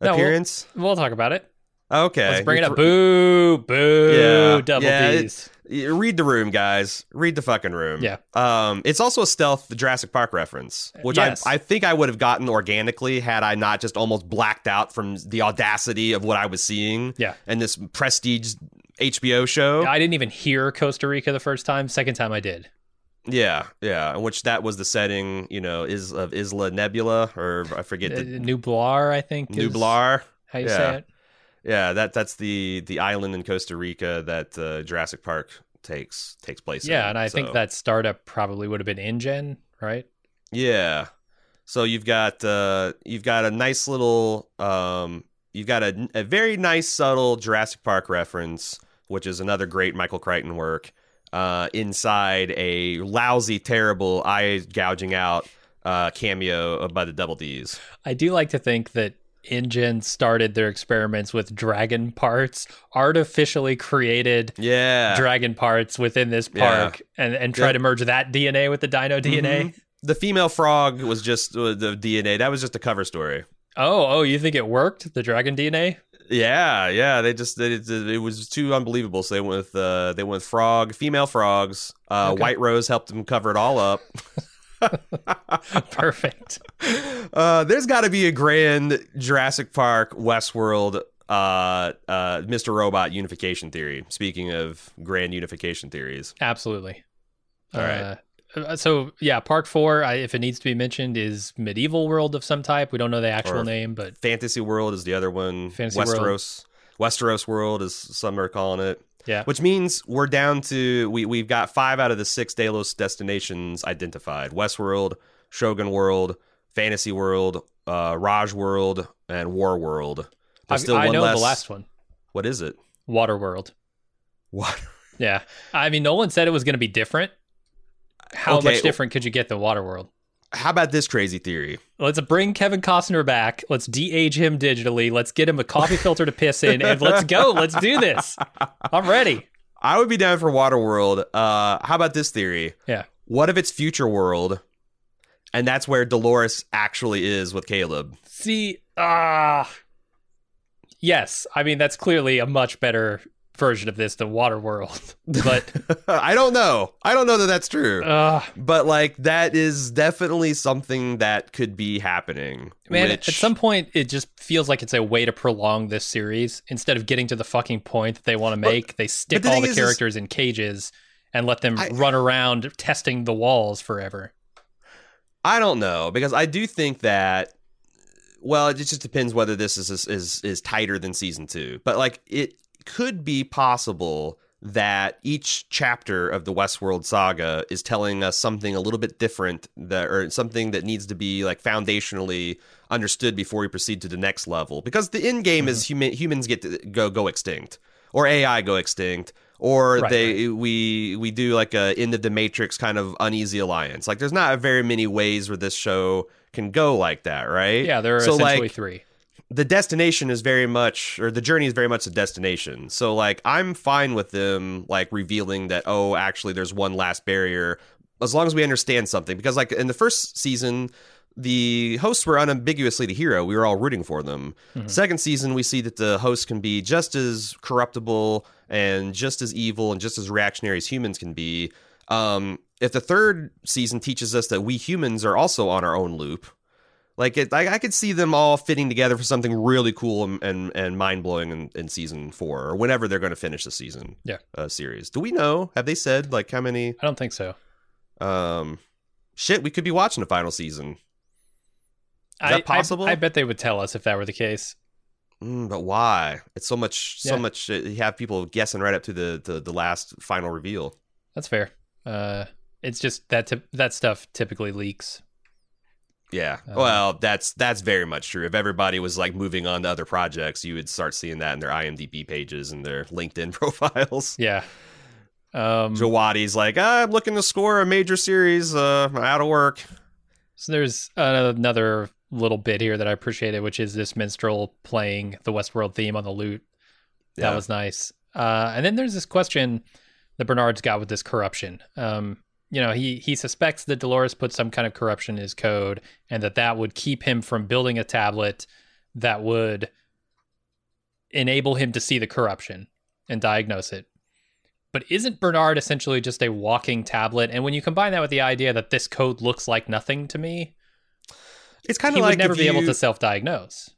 A: No, we'll-
B: appearance?
A: We'll talk about it.
B: okay,
A: Let's bring it up. Boo, boo,
B: Yeah,
A: double
B: yeah,
A: D's.
B: You Read the room, guys. Read the fucking room.
A: Yeah.
B: Um, it's also a stealth the Jurassic Park reference, which
A: Yes.
B: I I think I would have gotten organically had I not just almost blacked out from the audacity of what I was seeing.
A: Yeah.
B: And this prestige HBO show.
A: I didn't even hear Costa Rica the first time. Second time I did.
B: Yeah, yeah. In which that was the setting, you know, is of Isla Nebula or I forget
A: Uh,
B: the
A: Nublar, I think.
B: Nublar.
A: How you
B: Yeah.
A: say it?
B: Yeah, that that's the the island in Costa Rica that uh, Jurassic Park takes takes place in.
A: Yeah, and I think that startup probably would have been InGen, right?
B: Yeah. So you've got uh you've got a nice little um you've got a, a very nice subtle Jurassic Park reference, which is another great Michael Crichton work, uh inside a lousy, terrible eye gouging out uh cameo by the Double D's.
A: I do like to think that InGen started their experiments with dragon parts, artificially created
B: Yeah.
A: dragon parts within this
B: Yeah.
A: park, and and try
B: Yeah.
A: to merge that DNA with the Dino DNA.
B: Mhm. The female frog was just uh, the DNA. That was just a cover story.
A: Oh, oh, you think it worked? The dragon DNA?
B: Yeah, yeah. They just they, it, it was too unbelievable. So they went with uh, they went with frog, female frogs. Uh,
A: Okay.
B: White Rose helped them cover it all up.
A: Perfect.
B: Uh, there's got to be a grand Jurassic Park, Westworld, uh, uh, Mr. Robot unification theory. Speaking of grand unification theories,
A: Absolutely.
B: All right.
A: Uh, so yeah, Park Four, I, if it needs to be mentioned, is medieval world of some type. We don't know the actual
B: Or-
A: name, but
B: Fantasy World is the other one.
A: Fantasy World.
B: Westeros, Westeros World is some are calling it.
A: yeah,
B: Which means we're down to we we've got five out of the six Delos destinations identified: Westworld, Shogun World, Fantasy World, uh, Raj World, and War World. There's
A: I,
B: still
A: I
B: one
A: know
B: less.
A: the last one,
B: What is it?
A: Waterworld.
B: What?
A: Yeah, I mean, Nolan said it was going to be different. How
B: Okay,
A: much different could you get than Waterworld?
B: How about this crazy theory?
A: Let's bring Kevin Costner back. Let's de-age him digitally. Let's get him a coffee filter to piss in, and let's go. Let's do this. I'm ready.
B: I would be down for Waterworld. Uh, how about this theory?
A: Yeah.
B: What if it's Future World, and that's where Dolores actually is with Caleb?
A: See, ah, yes. I mean, that's clearly a much better version of this than Waterworld. But
B: I don't know. I don't know that that's true.
A: uh,
B: but like that is definitely something that could be happening.
A: man,
B: which,
A: at some point, it just feels like it's a way to prolong this series instead of getting to the fucking point that they want to make. they stick
B: the
A: all the
B: is- is-
A: characters in cages and let them
B: I-
A: run around testing the walls forever.
B: I don't know because I do think that. Well, it just depends whether this is is is tighter than season two, but like it could be possible that each chapter of the Westworld saga is telling us something a little bit different that or something that needs to be like foundationally understood before we proceed to the next level. Because the end game is mm-hmm. human humans get to go go extinct or AI go extinct or
A: Right,
B: they we we do like a end of the matrix kind of uneasy alliance. Like there's not very many ways where this show can go like that right?
A: Yeah, there are
B: so
A: essentially
B: like
A: three.
B: The destination is very much or the journey is very much a destination. So like i'm fine with them like revealing that oh actually there's one last barrier as long as we understand something. Because like in the first season the hosts were unambiguously the hero. We were all rooting for them. Second season we see that the hosts can be just as corruptible and just as evil and just as reactionary as humans can be. Um, if the third season teaches us that we humans are also on our own loop like it, I, I could see them all fitting together for something really cool and and, and mind blowing in, in season four or whenever they're going to finish the season.
A: Yeah.
B: uh, series. Do we know? Have they said like how many?
A: I don't think so.
B: Um, shit, we could be watching the final season. Is
A: I,
B: that possible?
A: I, I bet they would tell us if that were the case.
B: Mm, but why? It's so much, so much. Uh, you have people guessing right up to the the, the last final reveal.
A: That's fair. Uh, it's just that tip that stuff typically leaks.
B: Yeah.
A: Uh,
B: well, that's that's very much true. If everybody was like moving on to other projects, you would start seeing that in their IMDb pages and their LinkedIn profiles.
A: Yeah. Um,
B: Djawadi's like, ah, I'm looking to score a major series. Uh, I'm out of work.
A: so there's another little bit here that I appreciated, which is this minstrel playing the Westworld theme on the lute. That
B: Yeah.
A: was nice. Uh, and then there's this question that Bernard's got with this corruption. Um, you know, he he suspects that Dolores put some kind of corruption in his code, and that that would keep him from building a tablet that would enable him to see the corruption and diagnose it. But isn't Bernard essentially just a walking tablet? And when you combine that with the idea that this code looks like nothing to me,
B: It's kind of like
A: would never be able to self-diagnose.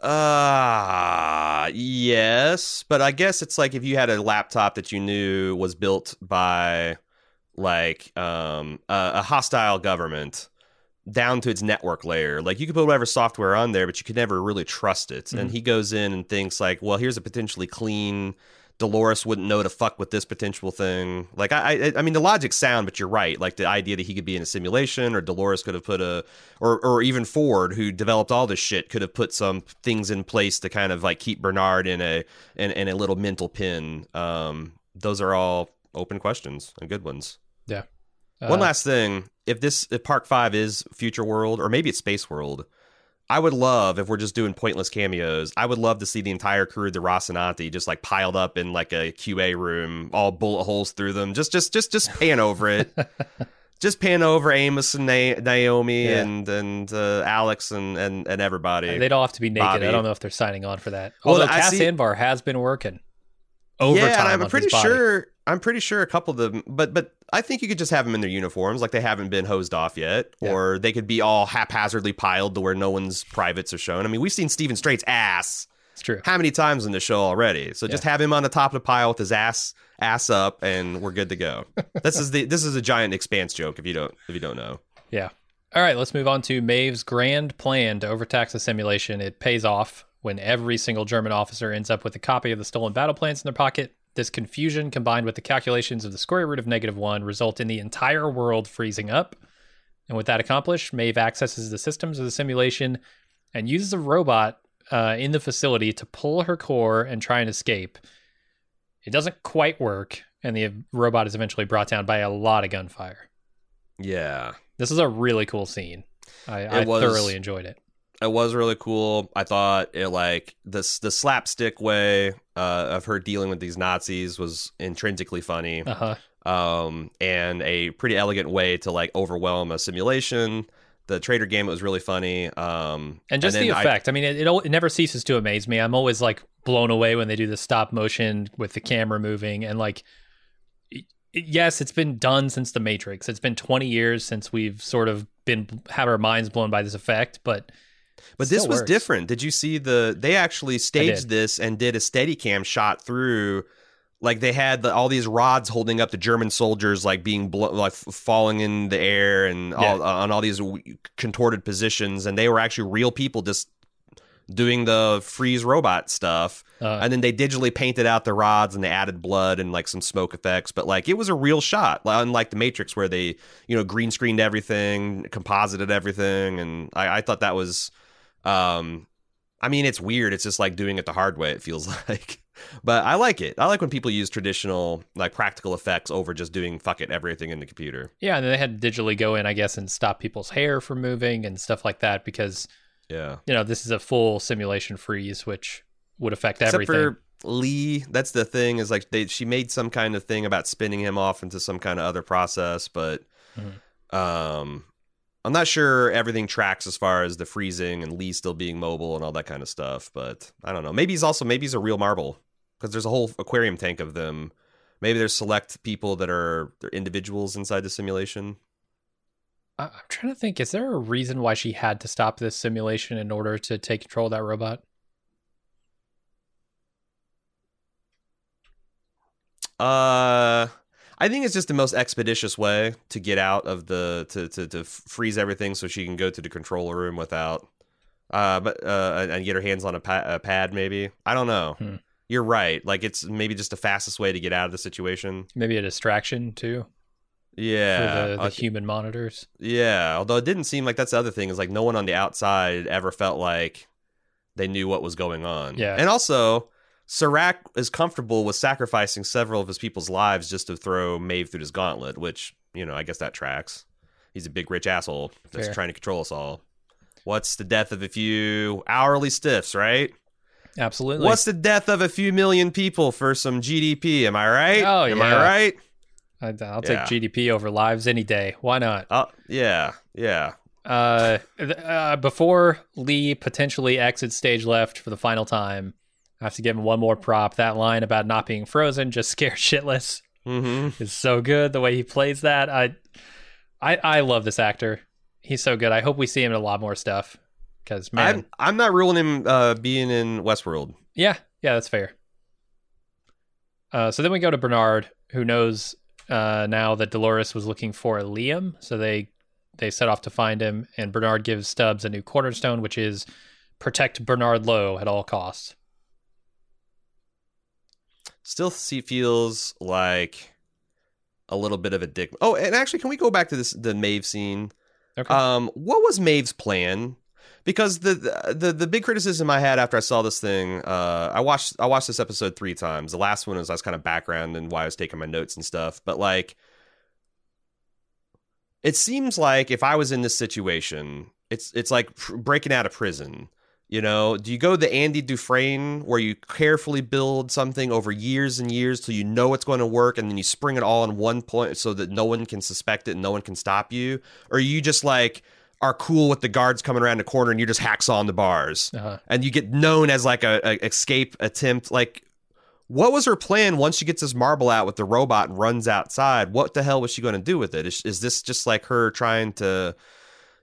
B: Uh yes, but I guess it's like if you had a laptop that you knew was built by like um a, a hostile government down to its network layer. Like you could put whatever software on there, but you could never really trust it. And
A: Mhm.
B: he goes in and thinks like, well, here's a potentially clean Dolores wouldn't know to fuck with this potential thing. Like I, I, I mean, the logic's sound, but you're right. Like the idea that he could be in a simulation, or Dolores could have put a, or or even Ford, who developed all this shit, could have put some things in place to kind of like keep Bernard in a in, in a little mental pin. Um, those are all open questions and good ones. One
A: Uh,
B: last thing: if this if Park Five is Future World, or maybe it's Space World, I would love if we're just doing pointless cameos. I would love to see the entire crew of the Rocinante just like piled up in like a QA room, all bullet holes through them. Just just just just pan over it. just pan over Amos and Na- Naomi
A: Yeah.
B: and and uh, Alex and and and everybody.
A: They'd all have to be naked.
B: Bobby.
A: I don't know if they're signing on for that.
B: Well,
A: Although
B: I
A: Cas
B: see-
A: Anvar has been working overtime.
B: yeah, and I'm pretty sure. I'm pretty sure a couple of them, but but I think you could just have them in their uniforms, like they haven't been hosed off yet,
A: Yeah.
B: or they could be all haphazardly piled to where no one's privates are shown. I mean, we've seen Steven Strait's ass
A: It's true.
B: how many times in the show already? So just have him on the top of the pile with his ass ass up, and we're good to go. this is the this is a giant expanse joke if you don't if you don't know.
A: Yeah. All right, let's move on to Maeve's grand plan to overtax the simulation. It pays off when every single German officer ends up with a copy of the stolen battle plans in their pocket. This confusion, combined with the calculations of the square root of negative one, result in the entire world freezing up. And with that accomplished, Maeve accesses the systems of the simulation and uses a robot uh, in the facility to pull her core and try and escape. It doesn't quite work, and the robot is eventually brought down by a lot of gunfire.
B: Yeah.
A: This is a really cool scene. I, I
B: was-
A: thoroughly enjoyed it.
B: It was really cool. I thought it like this the slapstick way uh, of her dealing with these Nazis was intrinsically funny.
A: Uh huh.
B: um, and a pretty elegant way to like overwhelm a simulation. The traitor game it was really funny. Um,
A: And just the
B: then I-
A: effect. I, mean, it, it it never ceases to amaze me. I'm always like blown away when they do the stop motion with the camera moving and like. Yes, it's been done since the Matrix. It's been 20 years since we've sort of been have our minds blown by this effect, but
B: but this was
A: works.
B: different. Did you see the? They actually staged this and did a steady cam shot through. Like they had the, all these rods holding up the German soldiers, like being blo- like falling in the air and all, uh, on all these w- contorted positions, and they were actually real people just doing the freeze robot stuff.
A: uh,
B: and then they digitally painted out the rods and they added blood and like some smoke effects but like it was a real shot unlike the matrix where they you know green screened everything composited everything and i, I thought that was um i mean it's weird. It's just like doing it the hard way it feels like. But i like it. I like when people use traditional like practical effects over just doing fuck it everything in the computer.
A: Yeah, and then they had to digitally go in, I guess, and stop people's hair from moving and stuff like that because
B: yeah.
A: you know this is a full simulation freeze, which would affect
B: except
A: everything.
B: for Lee, that's the thing is like they she made some kind of thing about spinning him off into some kind of other process, but
A: Mhm.
B: um I'm not sure everything tracks as far as the freezing and Lee still being mobile and all that kind of stuff, but I don't know. Maybe he's also maybe he's a real marble because there's a whole aquarium tank of them. Maybe there's select people that are they're individuals inside the simulation.
A: I'm trying to think. Is there a reason why she had to stop this simulation in order to take control of that robot?
B: Uh, I think it's just the most expeditious way to get out of the to to to freeze everything so she can go to the controller room without uh but uh and get her hands on a, pa- a pad maybe. I don't know.
A: Hmm.
B: You're right. Like it's maybe just the fastest way to get out of the situation.
A: Maybe a distraction too
B: Yeah.
A: for the, the
B: Uh,
A: human monitors.
B: yeah, although it didn't seem like that's the other thing is like no one on the outside ever felt like they knew what was going on.
A: Yeah.
B: And also, Serac is comfortable with sacrificing several of his people's lives just to throw Maeve through his gauntlet, which, you know, I guess that tracks. He's a big rich asshole that's
A: Fair.
B: trying to control us all. What's the death of a few hourly stiffs, right?
A: Absolutely.
B: What's the death of a few million people for some GDP? Am I right?
A: Oh,
B: Am I
A: yeah.
B: right?
A: I, I'll take
B: Yeah.
A: GDP over lives any day. Why not?
B: Uh, yeah, yeah.
A: Uh, uh, before Lee potentially exits stage left for the final time, I have to give him one more prop. That line about not being frozen, just scared shitless,
B: Mm-hmm.
A: is so good. The way he plays that, I, I, I love this actor. He's so good. I hope we see him in a lot more stuff. Because man,
B: I'm I'm not ruling him uh, being in Westworld.
A: Yeah, yeah, that's fair. Uh, so then we go to Bernard, who knows uh, now that Dolores was looking for Liam. So they they set off to find him, and Bernard gives Stubbs a new cornerstone, which is protect Bernard Lowe at all costs.
B: Still see, feels like a little bit of a dick. Oh, and actually, can we go back to this the Maeve scene?
A: Okay.
B: Um, what was Maeve's plan? Because the, the the big criticism I had after I saw this thing, uh, I watched I watched this episode three times. The last one was I was kind of background and why I was taking my notes and stuff. But like, it seems like if I was in this situation, it's it's like pr- breaking out of prison. You know, do you go the Andy Dufresne where you carefully build something over years and years till you know it's going to work, and then you spring it all in one point so that no one can suspect it and no one can stop you, or you just like are cool with the guards coming around the corner and you just hacksaw on the bars
A: Uh-huh.
B: and you get known as like a, a escape attempt? Like what was her plan once she gets this marble out with the robot and runs outside? What the hell was she going to do with it? Is, is this just like her trying to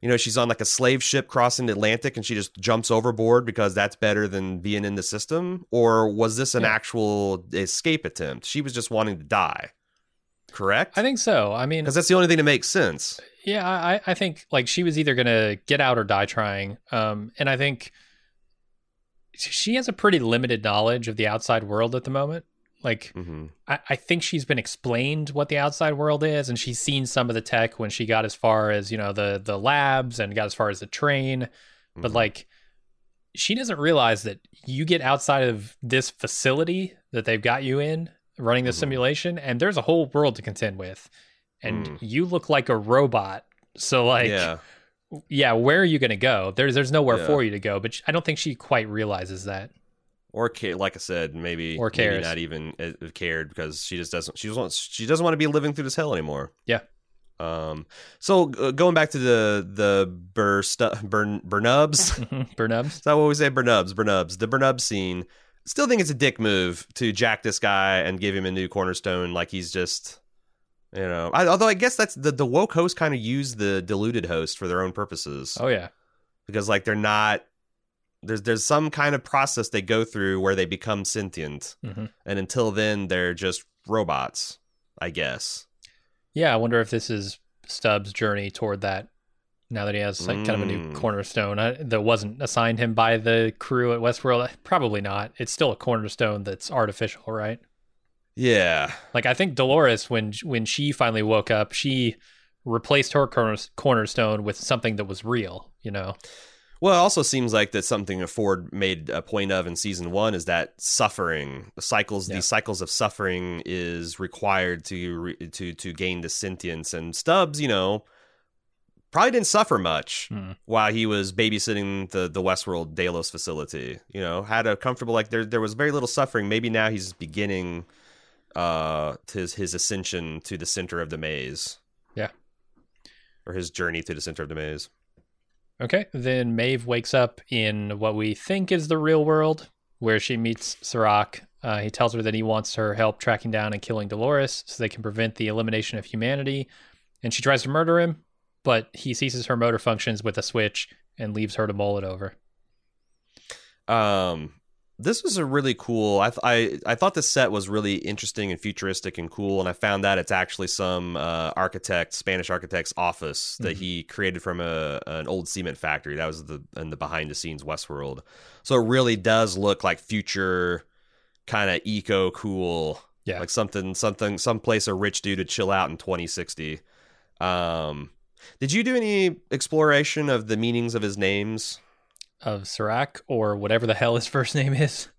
B: you know she's on like a slave ship crossing the atlantic and she just jumps overboard because that's better than being in the system or was this an
A: Yeah.
B: actual escape attempt she was just wanting to die correct
A: I think so. I mean,
B: because that's the only thing that makes sense
A: Yeah, I, I think like she was either gonna get out or die trying. Um, and I think she has a pretty limited knowledge of the outside world at the moment. Like
B: hmm
A: I, I think she's been explained what the outside world is, and she's seen some of the tech when she got as far as you know the the labs and got as far as the train. But
B: Mhm.
A: like, she doesn't realize that you get outside of this facility that they've got you in running the
B: Mhm.
A: simulation, and there's a whole world to contend with, and
B: Mm.
A: you look like a robot. So like,
B: yeah,
A: yeah, where are you going to go? There's there's nowhere
B: Yeah.
A: for you to go. But I don't think she quite realizes that.
B: Or like I said, maybe
A: Or
B: maybe not even uh, cared because she just doesn't. She wants. She doesn't want to be living through this hell anymore.
A: Yeah.
B: Um. So uh, going back to the the Burstu- Burn Burnubs.
A: Burnubs.
B: Is that what we say? Burnubs, Burnubs. The Burnubs scene. Still think it's a dick move to jack this guy and give him a new cornerstone like he's just, you know. I, although I guess that's the the woke host kind of use the diluted host for their own purposes
A: Oh yeah.
B: because like they're not. There's there's some kind of process they go through where they become sentient,
A: Mhm.
B: and until then they're just robots. I guess.
A: Yeah, I wonder if this is Stubbs' journey toward that. Now that he has like, kind of a new
B: Mm.
A: cornerstone uh, that wasn't assigned him by the crew at Westworld, probably not. It's still a cornerstone that's artificial, right?
B: Yeah.
A: Like I think Dolores, when when she finally woke up, she replaced her corner, cornerstone with something that was real. You know?
B: Well, it also seems like that something that Ford made a point of in season one is that suffering, the cycles,
A: Yeah.
B: these cycles of suffering is required to re- to to gain the sentience. And Stubbs, you know, probably didn't suffer much
A: Hmm.
B: while he was babysitting the the Westworld Delos facility. You know, had a comfortable like there there was very little suffering. Maybe now he's beginning uh his, his ascension to the center of the maze.
A: Yeah.
B: Or his journey to the center of the maze.
A: Okay. Then Maeve wakes up in what we think is the real world, where she meets Serac. Uh, he tells her that he wants her help tracking down and killing Dolores so they can prevent the elimination of humanity. And she tries to murder him, but he ceases her motor functions with a switch and leaves her to mull it over.
B: Um, this was a really cool. I I I thought the set was really interesting and futuristic and cool, and I found that it's actually some uh, architect, Spanish architect's office that
A: Mhm.
B: he created from a an old cement factory. That was the in the behind the scenes Westworld. So it really does look like future, kind of eco cool.
A: Yeah.
B: like something something some place a rich dude to chill out in 2060. Um, did you do any exploration of the meanings of his names?
A: Of Serac, or whatever the hell his first name is.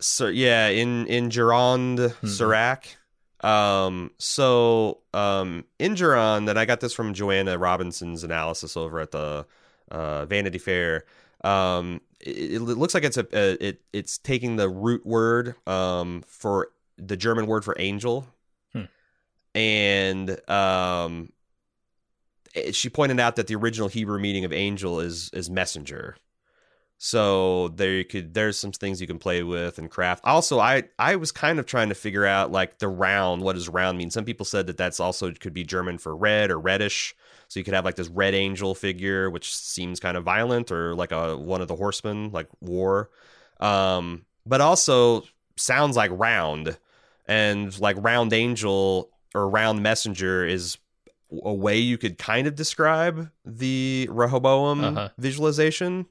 B: So yeah, in in Gironde, Serac. Um, so um, Engerraund, and I got this from Joanna Robinson's analysis over at the uh, Vanity Fair. Um, it, it looks like it's a, a it it's taking the root word um for the German word for angel,
A: Hmm.
B: and um, she pointed out that the original Hebrew meaning of angel is is messenger. So there you could there's some things you can play with and craft. Also, I I was kind of trying to figure out like the round. What does round mean? Some people said that that's also could be German for red or reddish. So you could have like this red angel figure, which seems kind of violent, or like a one of the horsemen, like war. Um, but also sounds like round, and like round angel or round messenger is a way you could kind of describe the Rehoboam
A: Uh-huh.
B: visualization.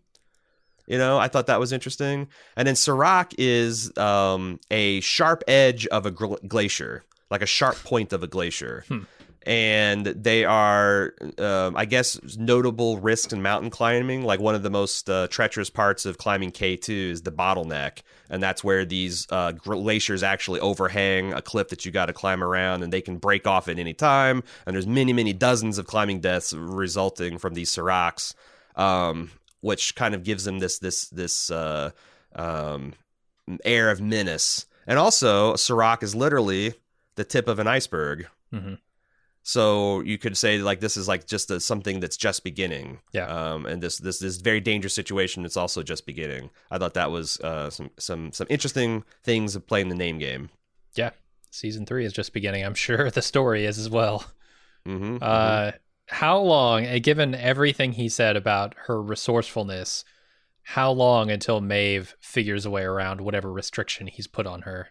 B: You know, I thought that was interesting. And then Serac is um, a sharp edge of a gl- glacier, like a sharp point of a glacier.
A: Hmm.
B: And they are, um, I guess, notable risks in mountain climbing. Like one of the most uh, treacherous parts of climbing K2 is the bottleneck. And that's where these uh, glaciers actually overhang a cliff that you got to climb around, and they can break off at any time. And there's many, many dozens of climbing deaths resulting from these Seracs. Um, which kind of gives them this this this uh, um, air of menace. And also, Serac is literally the tip of an iceberg.
A: Mhm.
B: So you could say like this is like just a, something that's just beginning.
A: Yeah.
B: Um, and this this this very dangerous situation that's also just beginning. I thought that was uh, some some some interesting things of playing the name game. Yeah.
A: Season three is just beginning. I'm sure the story is as well.
B: Mm-hmm.
A: Uh, how long, uh, given everything he said about her resourcefulness, how long until Maeve figures a way around whatever restriction he's put on her?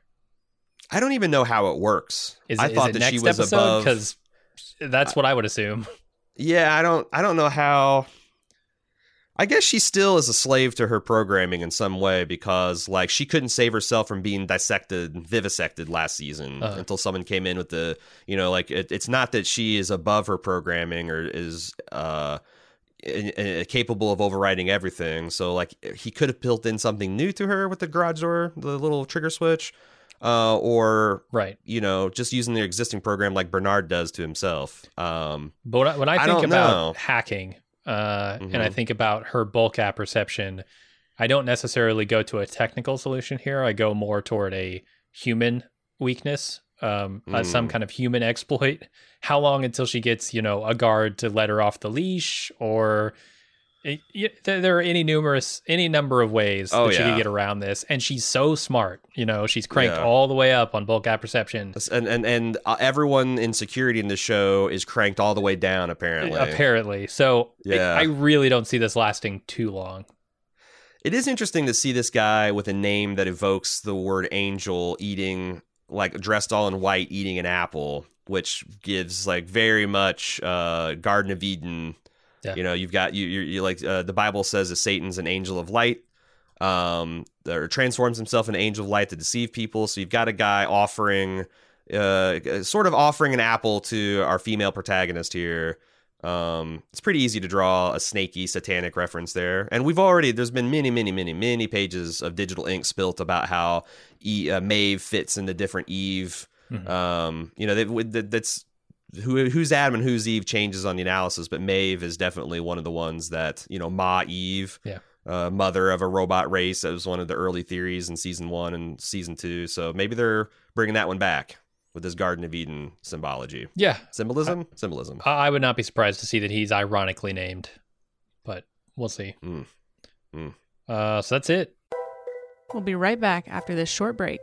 B: I don't even know how it works.
A: Is,
B: I
A: it- is
B: thought that
A: next
B: she was
A: episode?
B: above.
A: Because that's what I would assume.
B: Yeah, I don't I don't know how I guess she still is a slave to her programming in some way because, like, she couldn't save herself from being dissected, vivisected last season
A: Uh-huh.
B: until someone came in with the, you know, like, it, it's not that she is above her programming or is uh, i- i- capable of overriding everything. So, like, he could have built in something new to her with the garage door, the little trigger switch, uh, or
A: Right.
B: you know, just using their existing program like Bernard does to himself. Um,
A: But when I, when I
B: I
A: think
B: don't
A: about
B: know.
A: hacking, uh, and I
B: Mhm.
A: think about her bulk apperception, I don't necessarily go to a technical solution here. I go more toward a human weakness, um, uh, some
B: Mm.
A: kind of human exploit. How long until she gets, you know, a guard to let her off the leash, or it, there, are any numerous, any number of ways
B: Oh,
A: that she
B: yeah.
A: could get around this. And she's so smart, you know, she's cranked
B: Yeah.
A: all the way up on bulk apperception.
B: and and and uh, everyone in security in the show is cranked all the way down. Apparently,
A: Apparently, so
B: Yeah.
A: I really don't see this lasting too long.
B: it is interesting to see this guy with a name that evokes the word angel eating, like dressed all in white, eating an apple, which gives like very much uh, Garden of Eden.
A: Yeah.
B: You know, you've got you. You're, like uh, the Bible says that Satan's an angel of light. Um, or transforms himself into angel of light to deceive people. So you've got a guy offering, uh, sort of offering an apple to our female protagonist here. Um, it's pretty easy to draw a snaky satanic reference there, and we've already there's been many, many, many, many pages of digital ink spilt about how e, uh, Maeve fits into different Eve.
A: Mhm.
B: Um, you know, they, that, that's who who's Adam and who's Eve changes on the analysis, but Maeve is definitely one of the ones that you know Ma Eve,
A: Yeah.
B: uh, mother of a robot race. That was one of the early theories in season one and season two. So maybe they're bringing that one back with this Garden of Eden symbology,
A: Yeah,
B: symbolism, symbolism.
A: I I would not be surprised to see that he's ironically named, but we'll see.
B: Mm. Mm.
A: Uh, so that's it.
C: We'll be right back after this short break.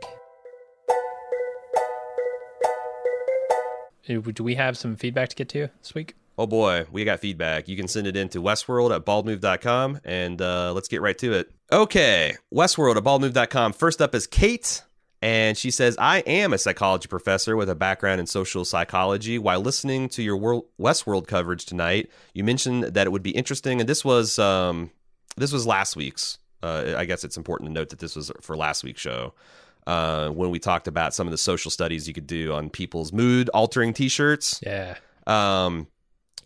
A: Do we have some feedback to get to this week?
B: Oh boy, we got feedback. You can send it in to westworld at baldmove.com and uh, let's get right to it. Okay, westworld at baldmove.com. First up is Kate, and she says, I am a psychology professor with a background in social psychology. While listening to your world, Westworld coverage tonight, you mentioned that it would be interesting, and this was um, this was last week's. Uh, I guess it's important to note that this was for last week's show. Uh, when we talked about some of the social studies you could do on people's mood altering t-shirts
A: Yeah.
B: um,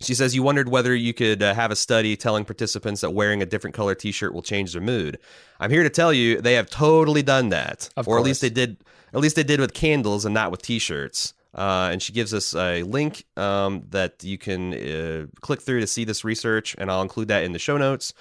B: she says you wondered whether you could uh, have a study telling participants that wearing a different color T-shirt will change their mood. I'm here to tell you they have totally done that,
A: Of
B: or at least they did. At least they did with candles and not with T-shirts. Uh, and she gives us a link um, that you can uh, click through to see this research, and I'll include that in the show notes.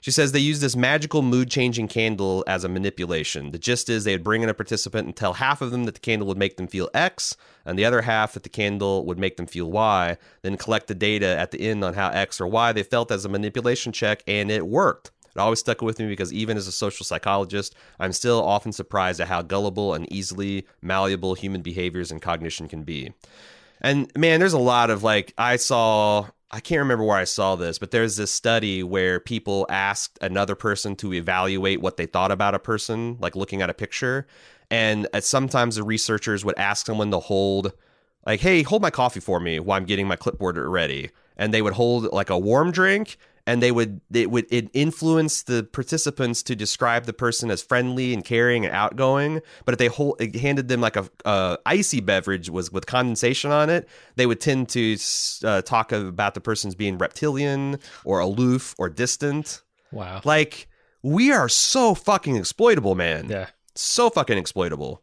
B: She says they use this magical mood changing candle as a manipulation. The gist is they would bring in a participant and tell half of them that the candle would make them feel X, and the other half that the candle would make them feel Y, then collect the data at the end on how X or Y they felt as a manipulation check, and it worked. It always stuck with me because even as a social psychologist, I'm still often surprised at how gullible and easily malleable human behaviors and cognition can be. And man, there's a lot of like I saw I can't remember where I saw this, but there's this study where people asked another person to evaluate what they thought about a person, like looking at a picture. And uh, sometimes the researchers would ask someone to hold, like, hey, hold my coffee for me while I'm getting my clipboard ready. And they would hold like a warm drink and they would it would it influence the participants to describe the person as friendly and caring and outgoing. But if they hold, it handed them like a, a icy beverage was with condensation on it, they would tend to uh, talk about the person's being reptilian or aloof or distant.
A: Wow.
B: Like we are so fucking exploitable, man.
A: Yeah.
B: So fucking exploitable.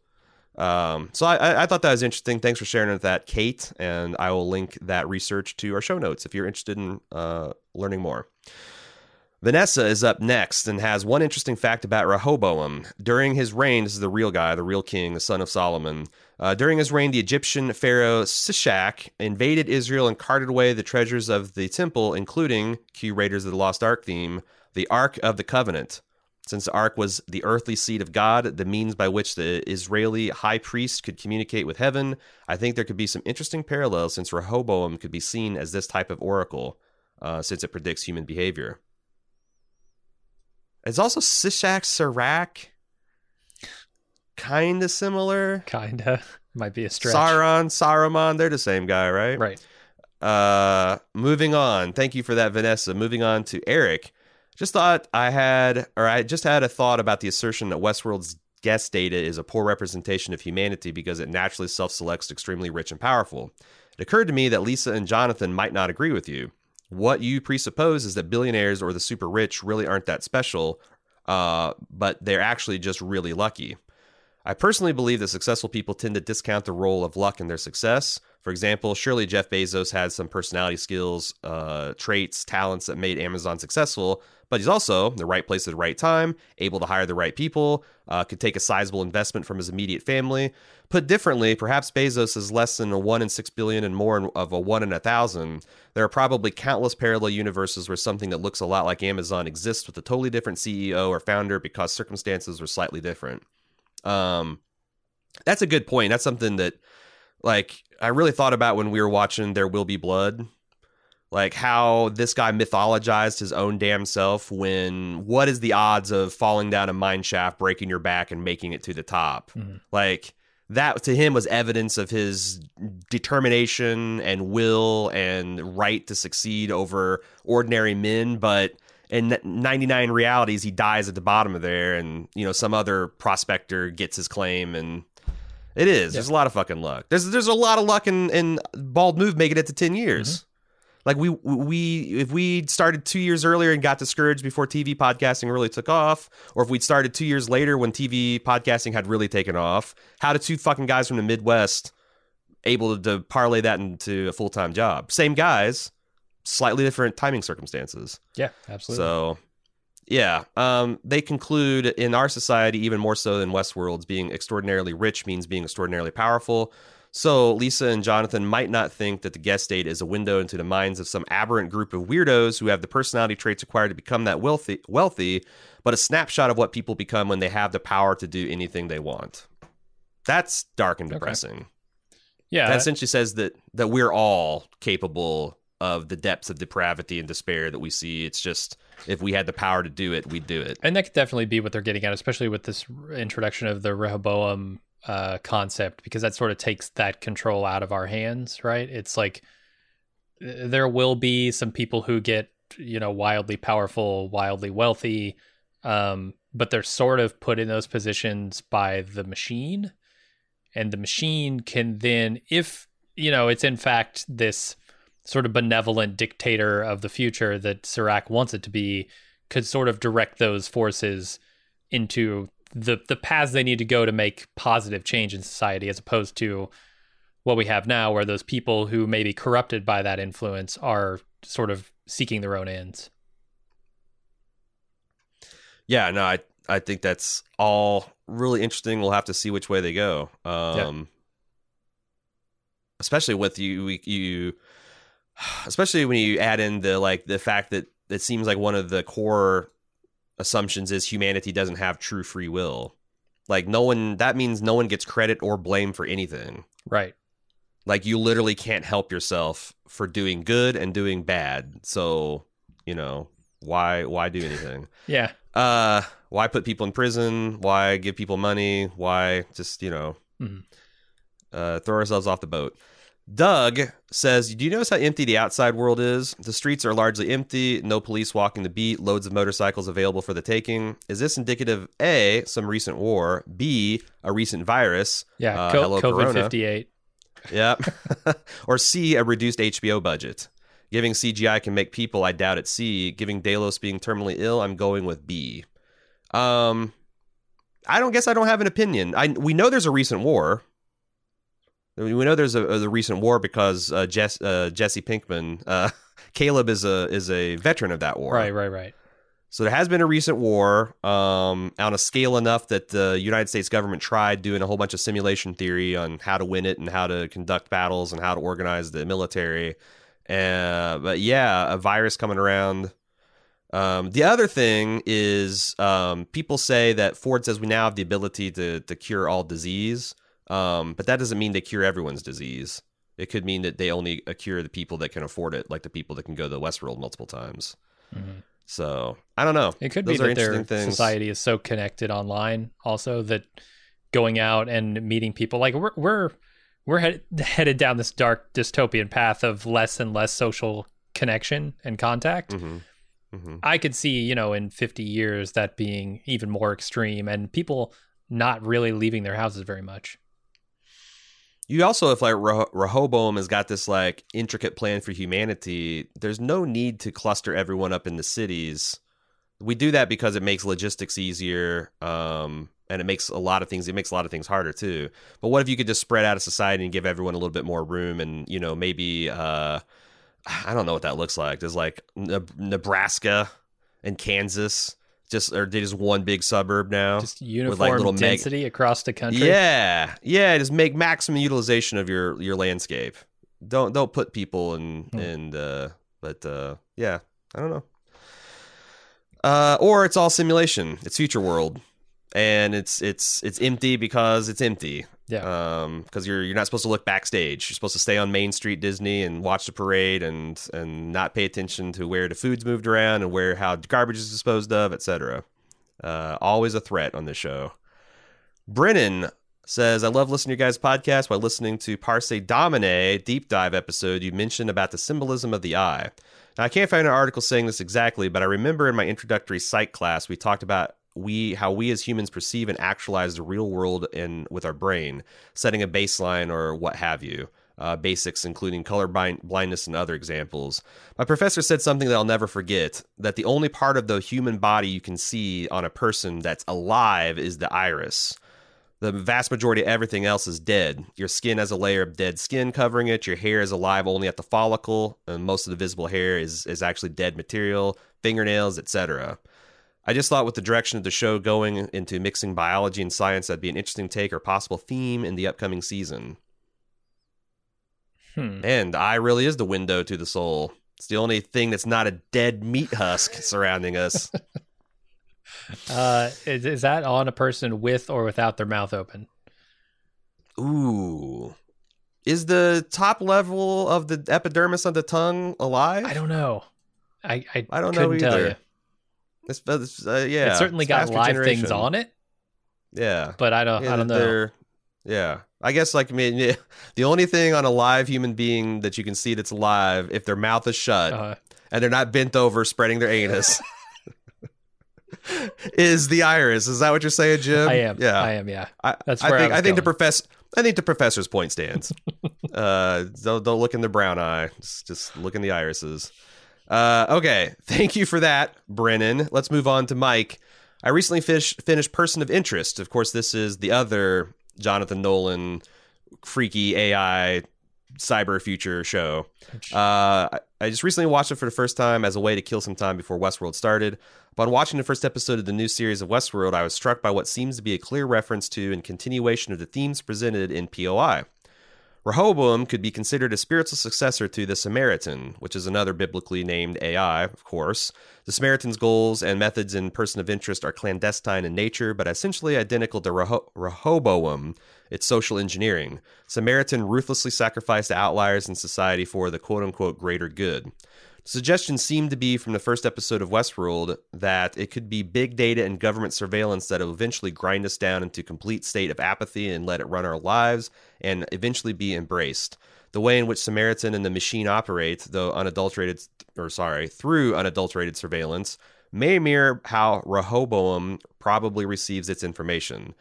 B: Um, so I, I- thought that was interesting. Thanks for sharing that, Kate. And I will link that research to our show notes if you're interested in uh, learning more. Vanessa is up next and has one interesting fact about Rehoboam. During his reign, this is the real guy, the real king, the son of Solomon. Uh, during his reign, the Egyptian pharaoh Shishak invaded Israel and carted away the treasures of the temple, including Q Raiders of the Lost Ark theme, the Ark of the Covenant. Since the Ark was the earthly seat of God, the means by which the Israeli high priest could communicate with heaven, I think there could be some interesting parallels since Rehoboam could be seen as this type of oracle, uh, since it predicts human behavior. It's also Sishak Serac. Kind of similar.
A: Kinda. Might be a stretch.
B: Sauron, Saruman, they're the same guy, right?
A: Right.
B: Uh, moving on. Thank you for that, Vanessa. Moving on to Eric. Just thought I had, or I just had a thought about the assertion that Westworld's guest data is a poor representation of humanity because it naturally self selects extremely rich and powerful. It occurred to me that Lisa and Jonathan might not agree with you. What you presuppose is that billionaires or the super rich really aren't that special, uh, but they're actually just really lucky. I personally believe that successful people tend to discount the role of luck in their success. For example, surely Jeff Bezos had some personality skills, uh, traits, talents that made Amazon successful, but he's also in the right place at the right time, able to hire the right people, uh, could take a sizable investment from his immediate family. Put differently, perhaps Bezos is less than a one in six billion and more of a one in a thousand. There are probably countless parallel universes where something that looks a lot like Amazon exists with a totally different CEO or founder because circumstances are slightly different. Um, that's a good point. That's something that, like, I really thought about when we were watching There Will Be Blood. Like how this guy mythologized his own damn self when what is the odds of falling down a mine shaft, breaking your back, and making it to the top?
A: Mhm.
B: Like that to him was evidence of his determination and will and right to succeed over ordinary men. But in 99 realities, he dies at the bottom of there, and you know some other prospector gets his claim, and it is. There's a lot of fucking luck. There's there's a lot of luck in in bald move making it to 10 years. Mm-hmm. Like we we if we started two years earlier and got discouraged before TV podcasting really took off, or if we'd started two years later when TV podcasting had really taken off, how did two fucking guys from the Midwest able to, to parlay that into a full time job? Same guys, slightly different timing circumstances.
A: Yeah, absolutely.
B: So, yeah, um, they conclude in our society, even more so than Westworld's, being extraordinarily rich means being extraordinarily powerful. So, Lisa and Jonathan might not think that the guest date is a window into the minds of some aberrant group of weirdos who have the personality traits required to become that wealthy, wealthy, but a snapshot of what people become when they have the power to do anything they want. That's dark and
A: Okay.
B: depressing.
A: yeah,
B: that essentially says that that we're all capable of the depths of depravity and despair that we see. It's just if we had the power to do it, we'd do it.
A: and that could definitely be what they're getting at, especially with this introduction of the Rehoboam uh, concept, because that sort of takes that control out of our hands, right? It's like there will be some people who get, you know, wildly powerful, wildly wealthy, um, but they're sort of put in those positions by the machine, and the machine can then, if you know, it's in fact this sort of benevolent dictator of the future that Serac wants it to be, could sort of direct those forces into the the paths they need to go to make positive change in society as opposed to what we have now where those people who may be corrupted by that influence are sort of seeking their own ends.
B: Yeah, no, I I think that's all really interesting. We'll have to see which way they go. Um especially with you you especially when you add in the like the fact that it seems like one of the core assumptions is humanity doesn't have true free will. Like no one that means no one gets credit or blame for anything.
A: Right.
B: Like you literally can't help yourself for doing good and doing bad. So, you know, why why do anything?
A: Yeah.
B: Uh why put people in prison? Why give people money? Why just, you know,
A: Mhm.
B: uh throw ourselves off the boat. Doug says, "Do you notice how empty the outside world is? The streets are largely empty, no police walking the beat, loads of motorcycles available for the taking. Is this indicative A, some recent war, B, a recent virus,
A: Yeah.
B: Uh,
A: Co-
B: hello,
A: COVID
B: Corona.
A: 58.
B: Yep. or C, a reduced HBO budget. Giving CGI can make people, I doubt it's C. Giving Delos being terminally ill, I'm going with B. Um, I don't guess I don't have an opinion. I we know there's a recent war. We know there's a, a recent war because uh, Jess, uh, Jesse Pinkman, uh, Caleb is a is a veteran of that war.
A: Right, right, right.
B: So there has been a recent war um, on a scale enough that the United States government tried doing a whole bunch of simulation theory on how to win it and how to conduct battles and how to organize the military. Uh, but yeah, a virus coming around. Um, the other thing is um, people say that Ford says we now have the ability to to cure all disease, um, but that doesn't mean they cure everyone's disease. It could mean that they only uh, cure the people that can afford it, like the people that can go to the Westworld multiple times.
A: Mhm.
B: So I don't know.
A: It could
B: Those
A: be that their
B: things.
A: society is so connected online, also that going out and meeting people like we're we're we're head, headed down this dark dystopian path of less and less social connection and contact.
B: hmm Mhm.
A: I could see, you know, in 50 years that being even more extreme and people not really leaving their houses very much.
B: You also, if like Reh- Rehoboam has got this like intricate plan for humanity, there's no need to cluster everyone up in the cities. We do that because it makes logistics easier, um, and it makes a lot of things. It makes a lot of things harder too. But what if you could just spread out a society and give everyone a little bit more room, and you know maybe uh, I don't know what that looks like. There's like Ne- Nebraska and Kansas, just or they just one big suburb now.
A: Just uniform
B: little meg-
A: density across the country.
B: Yeah, yeah. Just make maximum utilization of your your landscape. Don't don't put people in
A: Hmm.
B: and uh, but uh, yeah, I don't know. Uh, or it's all simulation. It's future world, and it's it's it's empty because it's empty.
A: Yeah.
B: Um, because you're you're not supposed to look backstage. You're supposed to stay on Main Street Disney and watch the parade and and not pay attention to where the food's moved around and where how garbage is disposed of, etc. Uh, always a threat on this show. Brennan says, I love listening to your guys' podcast while listening to Parse Domine deep dive episode you mentioned about the symbolism of the eye. Now, I can't find an article saying this exactly, but I remember in my introductory psych class we talked about we how we as humans perceive and actualize the real world in with our brain, setting a baseline or what have you. Uh, basics including color blind- blindness and other examples. My professor said something that I'll never forget that the only part of the human body you can see on a person that's alive is the iris. The vast majority of everything else is dead. Your skin has a layer of dead skin covering it. Your hair is alive only at the follicle, and most of the visible hair is is actually dead material, fingernails, etc. I just thought with the direction of the show going into mixing biology and science, that'd be an interesting take or possible theme in the upcoming season.
A: Hmm.
B: And eye really is the window to the soul. It's the only thing that's not a dead meat husk surrounding us.
A: Uh, is, is that on a person with or without their mouth open?
B: Ooh. Is the top level of the epidermis on the tongue alive?
A: I don't know. I I,
B: I don't know either.
A: You.
B: It's, it's, uh, yeah,
A: it certainly got live
B: generation.
A: things on it,
B: Yeah,
A: but I don't.
B: yeah,
A: I don't know.
B: Yeah, I guess like I mean, the only thing on a live human being that you can see that's alive if their mouth is shut
A: Uh,
B: and they're not bent over spreading their anus is the iris. Is that what you're saying, Jim?
A: I am.
B: Yeah,
A: I am. Yeah.
B: I,
A: That's
B: I
A: where I
B: think
A: was
B: I think the
A: going.
B: professor. I think the professor's point stands. uh, don't don't look in the brown eye. Just, just look in the irises. Uh, okay, thank you for that, Brennan. Let's move on to Mike. I recently fish, finished Person of Interest. Of course, this is the other Jonathan Nolan freaky AI cyber future show. Uh, I- I just recently watched it for the first time as a way to kill some time before Westworld started. Upon watching the first episode of the new series of Westworld, I was struck by what seems to be a clear reference to and continuation of the themes presented in POI. Rehoboam could be considered a spiritual successor to the Samaritan, which is another biblically named AI, of course. The Samaritan's goals and methods in Person of Interest are clandestine in nature, but essentially identical to Reho- Rehoboam, its social engineering. Samaritan ruthlessly sacrificed the outliers in society for the quote unquote greater good. The suggestion seemed to be from the first episode of Westworld that it could be big data and government surveillance that will eventually grind us down into complete state of apathy and let it run our lives and eventually be embraced. The way in which Samaritan and the machine operate, though unadulterated, or sorry, through unadulterated surveillance, may mirror how Rehoboam probably receives its information.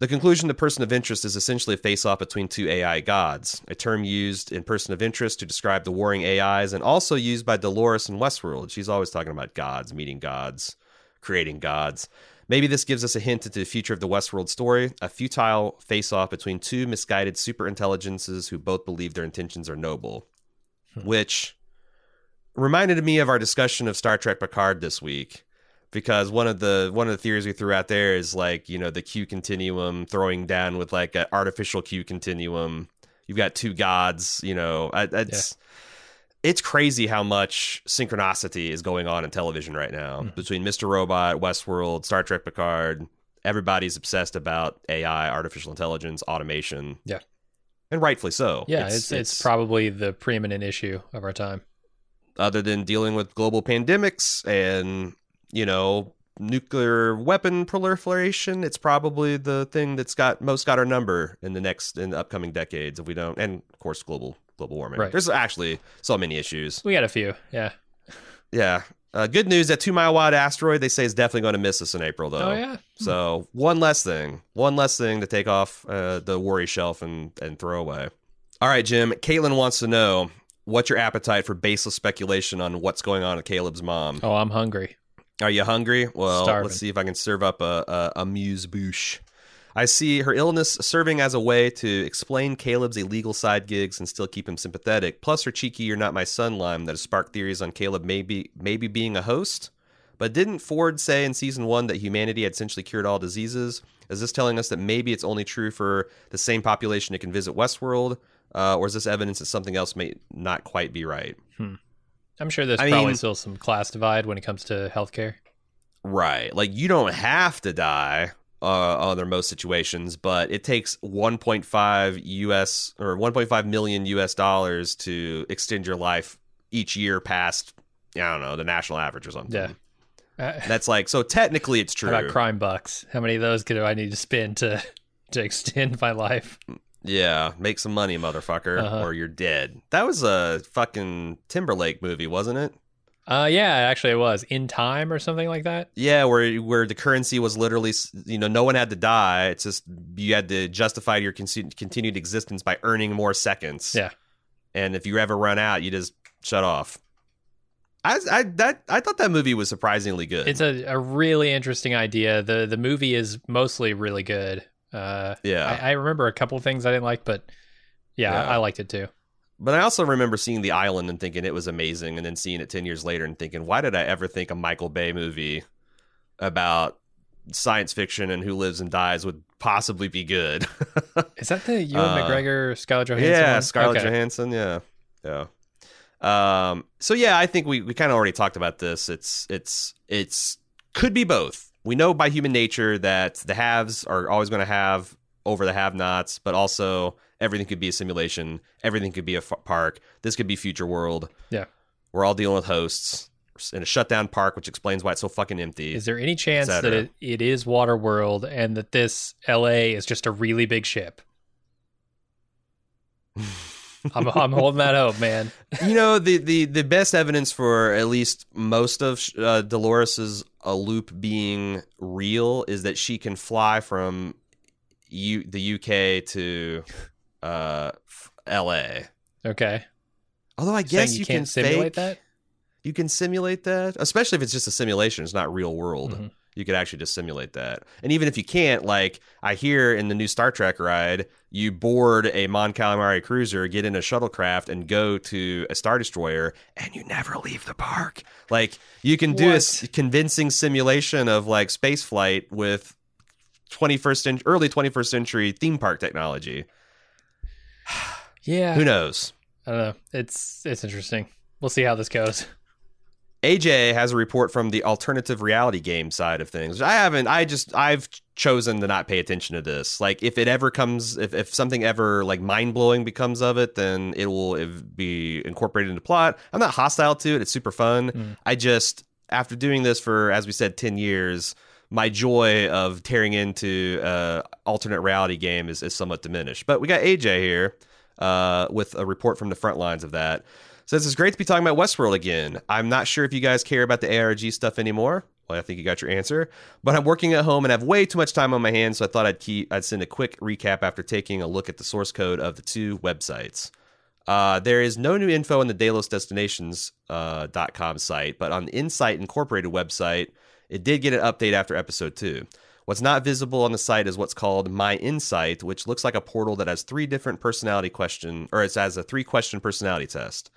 B: The conclusion to Person of Interest is essentially a face off between two AI gods, a term used in Person of Interest to describe the warring AIs and also used by Dolores in Westworld. She's always talking about gods, meeting gods, creating gods. Maybe this gives us a hint into the future of the Westworld story a futile face off between two misguided superintelligences who both believe their intentions are noble, hmm. which reminded me of our discussion of Star Trek Picard this week because one of the one of the theories we threw out there is like you know the Q continuum throwing down with like an artificial Q continuum. You've got two gods, you know. It's it's crazy how much synchronicity is going on in television right now
A: Mhm.
B: between Mr. Robot, Westworld, Star Trek Picard. Everybody's obsessed about AI, artificial intelligence, automation.
A: Yeah.
B: and rightfully so.
A: Yeah, it's, it's probably the preeminent issue of our time.
B: other than dealing with global pandemics and you know nuclear weapon proliferation it's probably the thing that's got most got our number in the next in the upcoming decades if we don't and of course global global warming
A: Right.
B: there's actually so many issues
A: We got a few. Yeah.
B: yeah Uh, good news that two mile wide asteroid they say is definitely going to miss us in April though.
A: Oh yeah.
B: So one less thing, one less thing to take off uh, the worry shelf and and throw away. All right, Jim. Caitlin wants to know what's your appetite for baseless speculation on what's going on with Caleb's mom.
A: Oh, I'm hungry.
B: Are you hungry? Well,
A: Starving.
B: let's see if I can serve up a, a, a muse bouche. I see her illness serving as a way to explain Caleb's illegal side gigs and still keep him sympathetic. Plus, her cheeky "You're not my son" line that has sparked theories on Caleb maybe maybe being a host. But didn't Ford say in season one that humanity had essentially cured all diseases? Is this telling us that maybe it's only true for the same population that can visit Westworld, uh, or is this evidence that something else may not quite be right?
A: I'm sure there's
B: I
A: probably
B: mean-
A: still some class divide when it comes to healthcare.
B: Right. Like you don't have to die uh, under most situations, but it takes 1.5 US or 1.5 million US dollars to extend your life each year past, I don't know, the national average or something.
A: Yeah. Uh,
B: That's like so technically it's true.
A: How about crime bucks? How many of those do I need to spend to to extend my life?
B: Yeah, make some money, motherfucker,
A: Uh-huh.
B: or you're dead. That was a fucking Timberlake movie, wasn't it?
A: Uh, yeah, actually, it was in time or something like that.
B: Yeah, where where the currency was literally, you know, no one had to die. It's just you had to justify your con- continued existence by earning more seconds.
A: Yeah.
B: and if you ever run out, you just shut off. I I that I thought that movie was surprisingly good.
A: It's a, a really interesting idea. the The movie is mostly really good. Uh,
B: yeah,
A: I, I remember a couple things I didn't like, but yeah,
B: Yeah.
A: I, I liked it too.
B: but I also remember seeing The Island and thinking it was amazing, and then seeing it ten years later and thinking, why did I ever think a Michael Bay movie about science fiction and who lives and dies would possibly be good?
A: Is that the Ewan
B: Uh,
A: McGregor Scarlett Johansson?
B: yeah,
A: one?
B: Scarlett
A: Okay.
B: Johansson. Yeah, yeah. Um. So yeah, I think we we kind of already talked about this. It's it's it's could be both. We know by human nature that the haves are always going to have over the have-nots, but also everything could be a simulation. Everything could be a f- park. This could be future world.
A: Yeah.
B: We're all dealing with hosts in a shutdown park, which explains why it's so fucking empty.
A: Is there any chance that it, it is Waterworld and that this LA is just a really big ship? I'm, I'm holding that hope, man.
B: you know the, the the best evidence for at least most of uh, Dolores's a loop being real is that she can fly from U- the UK to uh, f- LA.
A: Okay.
B: Although I guess you,
A: can't
B: can
A: simulate
B: fake,
A: that.
B: You can simulate that, especially if it's just a simulation. It's not real world.
A: Mhm.
B: You could actually just simulate that. And even if you can't, like I hear in the new Star Trek ride, you board a Mon Calamari cruiser, get in a shuttlecraft, and go to a Star Destroyer, and you never leave the park. Like you can do a
A: What?
B: convincing simulation of like space flight with 21st century, early 21st century theme park technology.
A: Yeah.
B: Who knows?
A: I don't know. It's it's interesting. We'll see how this goes.
B: AJ has a report from the alternative reality game side of things. I haven't. I just I've chosen to not pay attention to this. Like if it ever comes, if if something ever like mind blowing becomes of it, then it will be incorporated into plot. I'm not hostile to it. It's super fun.
A: Mm.
B: I just after doing this for as we said ten years. My joy of tearing into uh, alternate reality game is, is somewhat diminished. But we got AJ here uh, with a report from the front lines of that. Says it's great to be talking about Westworld again. I'm not sure if you guys care about the ARG stuff anymore. Well, I think you got your answer. But I'm working at home and have way too much time on my hands, so I thought I'd keep I'd send a quick recap after taking a look at the source code of the two websites. Uh, there is no new info on the DelosDestinations uh, site, but on the Incite Incorporated website, it did get an update after episode two. What's not visible on the site is what's called My Incite, which looks like a portal that has three different personality question, or it has a three question personality test.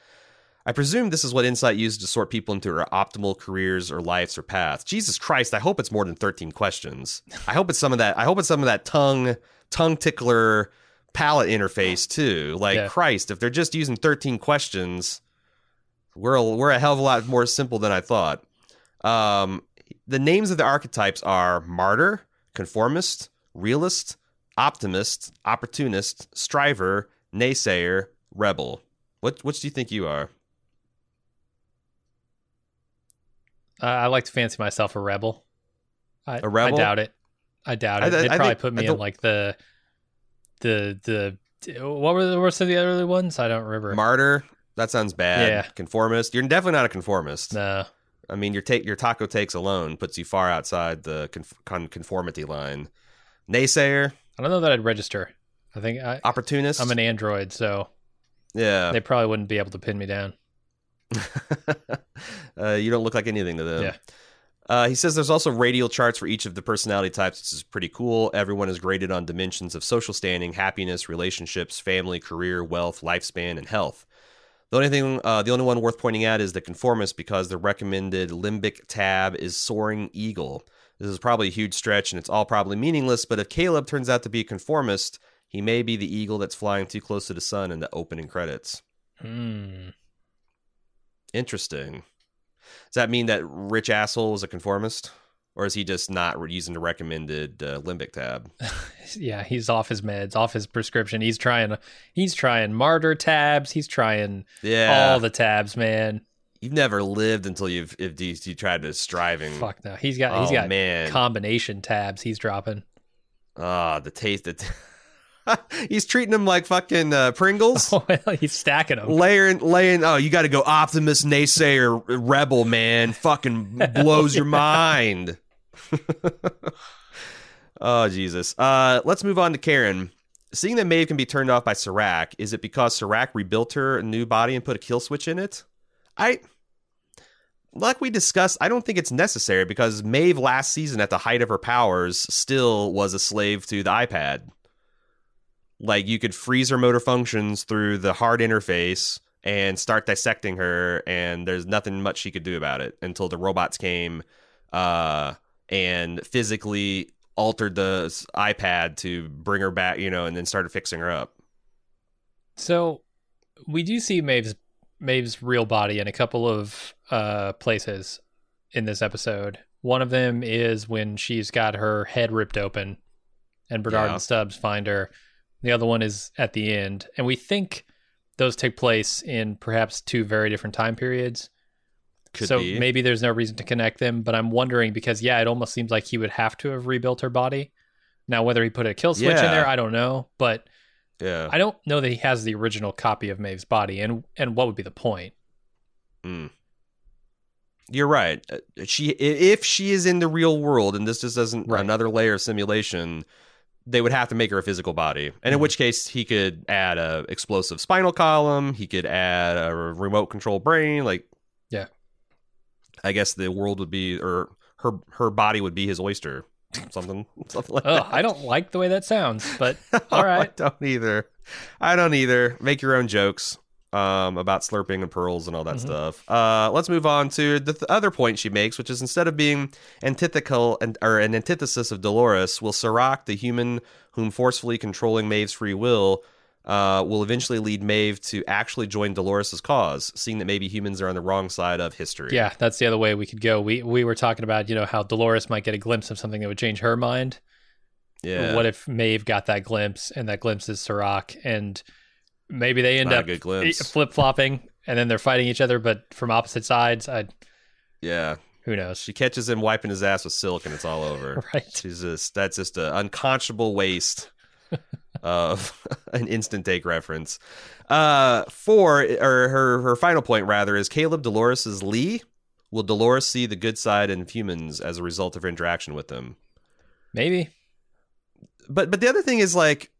B: I presume this is what Incite uses to sort people into their optimal careers or lives or paths. Jesus Christ, I hope it's more than 13 questions. I hope it's some of that I hope it's some of that tongue tongue tickler palette interface too. Like
A: Yeah.
B: Christ, if they're just using 13 questions, we're a, we're a hell of a lot more simple than I thought. Um, the names of the archetypes are martyr, conformist, realist, optimist, opportunist, striver, naysayer, rebel. What which do you think you are?
A: Uh, I like to fancy myself a rebel. I,
B: A rebel?
A: I doubt it. I doubt
B: I
A: it. They'd probably
B: think-
A: put me in like the the the what were the worst of the other ones? I don't remember.
B: Martyr. That sounds bad.
A: Yeah.
B: Conformist. You're definitely not a conformist.
A: no.
B: I mean, your take your taco takes alone puts you far outside the con- conformity line. Naysayer,
A: I don't know that I'd register. I think I,
B: opportunist.
A: I'm an android, so
B: yeah.
A: they probably wouldn't be able to pin me down.
B: uh, you don't look like anything to them.
A: Yeah.
B: Uh, he says there's also radial charts for each of the personality types, which is pretty cool. Everyone is graded on dimensions of social standing, happiness, relationships, family, career, wealth, lifespan, and health. The only thing, uh, the only one worth pointing out is the conformist because the recommended limbic tab is soaring eagle. This is probably a huge stretch and it's all probably meaningless, but if Caleb turns out to be a conformist, he may be the eagle that's flying too close to the sun in the opening credits.
A: Hmm.
B: Interesting. Does that mean that Rich Asshole was a conformist? Or is he just not using the recommended uh, limbic tab?
A: Yeah, he's off his meds, off his prescription. He's trying. He's trying martyr tabs. He's trying
B: Yeah.
A: all the tabs, man.
B: You've never lived until you've if you, you tried to striving.
A: Fuck no. He's got.
B: Oh,
A: he's got
B: man.
A: combination tabs. He's dropping.
B: Ah, the taste. The t- He's treating them like fucking uh, Pringles.
A: well, he's stacking them.
B: Layering, laying. Oh, you got to go optimist, naysayer, rebel, man. Fucking blows your mind. oh Jesus. Uh, let's move on to Karen. Seeing that Maeve can be turned off by Serac, is it because Serac rebuilt her new body and put a kill switch in it? I, like we discussed, I don't think it's necessary because Maeve last season, at the height of her powers, still was a slave to the iPad. Like you could freeze her motor functions through the hard interface and start dissecting her, and there's nothing much she could do about it until the robots came uh, and physically altered the iPad to bring her back, you know, and then started fixing her up.
A: So we do see Maeve's Maeve's real body in a couple of uh, places in this episode. One of them is when she's got her head ripped open, and Bernard
B: Yeah.
A: and Stubbs find her. The other one is at the end, and we think those take place in perhaps two very different time periods.
B: Could
A: so
B: be.
A: maybe there's no reason to connect them, but I'm wondering because yeah, it almost seems like he would have to have rebuilt her body. Now whether he put a kill switch in there, I don't know, but
B: yeah.
A: I don't know that he has the original copy of Maeve's body, and and what would be the point?
B: Mm. You're right. Uh, She, if she is in the real world, and this just doesn't
A: Right.
B: another layer of simulation, they would have to make her a physical body. And in
A: Mhm.
B: which case, he could add a explosive spinal column. He could add a remote control brain. Like,
A: Yeah.
B: I guess the world would be, or her her body would be his oyster. Something, something like
A: Oh,
B: that.
A: I don't like the way that sounds, but all right.
B: I don't either. I don't either. Make your own jokes um, about slurping and pearls and all that
A: Mhm.
B: stuff. Uh, let's move on to the th- other point she makes, which is instead of being antithetical and or an antithesis of Dolores, will Serac, the human whom forcefully controlling Maeve's free will, uh, will eventually lead Maeve to actually join Dolores' cause, seeing that maybe humans are on the wrong side of history.
A: Yeah, that's the other way we could go. We we were talking about you know how Dolores might get a glimpse of something that would change her mind.
B: yeah.
A: What if Maeve got that glimpse, and that glimpse is Serac, and maybe they end
B: Not
A: up flip flopping, and then they're fighting each other, but from opposite sides. I
B: yeah.
A: who knows?
B: She catches him wiping his ass with silk, and it's all over.
A: Right.
B: She's just that's just an unconscionable waste of an Insta-Take reference. Uh, four or her her final point rather is Caleb Dolores is Lee. Will Dolores see the good side in humans as a result of her interaction with them?
A: Maybe.
B: But but the other thing is like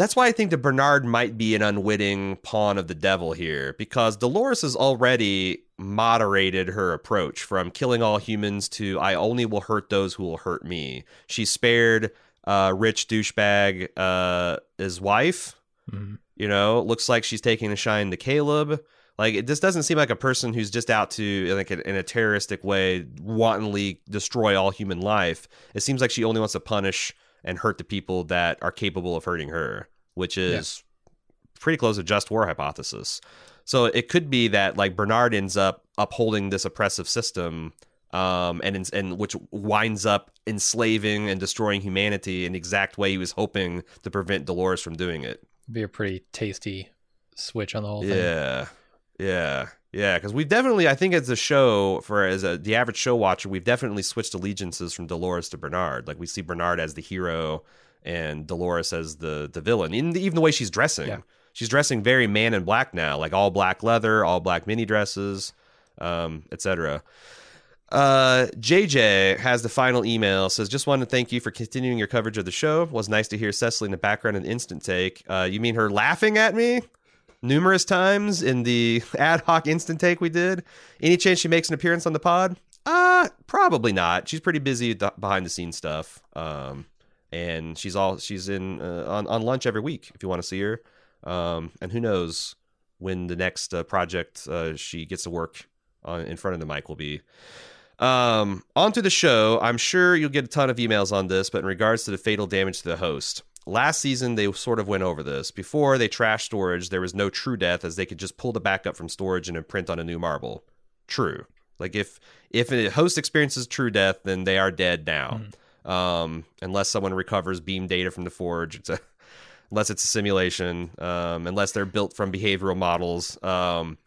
B: that's why I think that Bernard might be an unwitting pawn of the devil here because Dolores has already moderated her approach from killing all humans to I only will hurt those who will hurt me. She spared uh rich douchebag uh his wife,
A: Mhm.
B: you know, looks like she's taking a shine to Caleb. Like it just doesn't seem like a person who's just out to like in a terroristic way wantonly destroy all human life. It seems like she only wants to punish and hurt the people that are capable of hurting her, which is pretty close to just war hypothesis. So it could be that like Bernard ends up upholding this oppressive system, um, and and which winds up enslaving and destroying humanity in the exact way he was hoping to prevent Dolores from doing it.
A: be a pretty tasty switch on the whole thing.
B: Yeah, yeah, yeah. Because we've definitely, I think, as a show for as a the average show watcher, we've definitely switched allegiances from Dolores to Bernard. Like we see Bernard as the hero and Dolores as the the villain. In the, even the way she's dressing,
A: Yeah.
B: she's dressing very man in black now, like all black leather, all black mini dresses. um, etc. Uh, JJ has the final email. Says, just wanted to thank you for continuing your coverage of the show. Was nice to hear Cecily in the background in Insta-Take. Uh, you mean her laughing at me numerous times in the ad hoc Insta-Take we did? Any chance she makes an appearance on the pod? Uh, probably not. She's pretty busy th- behind the scenes stuff. Um, and she's all she's in uh, on on lunch every week if you want to see her. Um, and who knows when the next uh, project uh, she gets to work on in front of the mic will be. Um, on to the show. I'm sure you'll get a ton of emails on this, but in regards to the fatal damage to the host, last season they sort of went over this. Before they trashed storage, there was no true death as they could just pull the backup from storage and imprint on a new marble. True. Like if if a host experiences true death, then they are dead now. Mm. Um, unless someone recovers beam data from the forge, it's a unless it's a simulation, um, unless they're built from behavioral models. Um,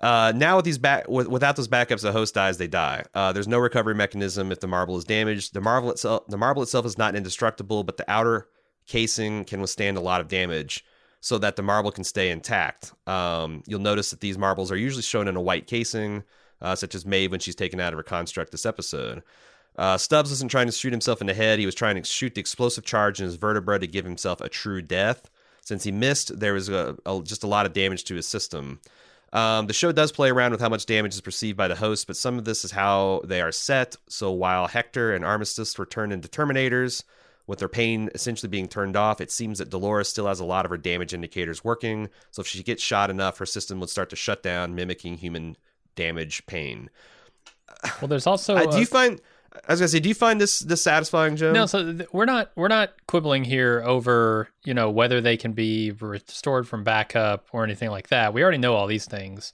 B: uh, now with these back with, without those backups, the host dies, they die. Uh, there's no recovery mechanism if the marble is damaged. The marble itself, the marble itself is not indestructible, but the outer casing can withstand a lot of damage, so that the marble can stay intact. Um, you'll notice that these marbles are usually shown in a white casing, uh, such as Maeve when she's taken out of her construct this episode. Uh, Stubbs wasn't trying to shoot himself in the head; he was trying to shoot the explosive charge in his vertebra to give himself a true death. Since he missed, there was a, a, just a lot of damage to his system. Um, the show does play around with how much damage is perceived by the host, but some of this is how they are set. So while Hector and Armistice were turned into Terminators, with their pain essentially being turned off, it seems that Dolores still has a lot of her damage indicators working. So if she gets shot enough, her system would start to shut down, mimicking human damage pain.
A: Well, there's also.
B: Uh, do you find? I was gonna say, do you find this this satisfying, Joe?
A: No, so th- we're not we're not quibbling here over you know whether they can be restored from backup or anything like that. We already know all these things.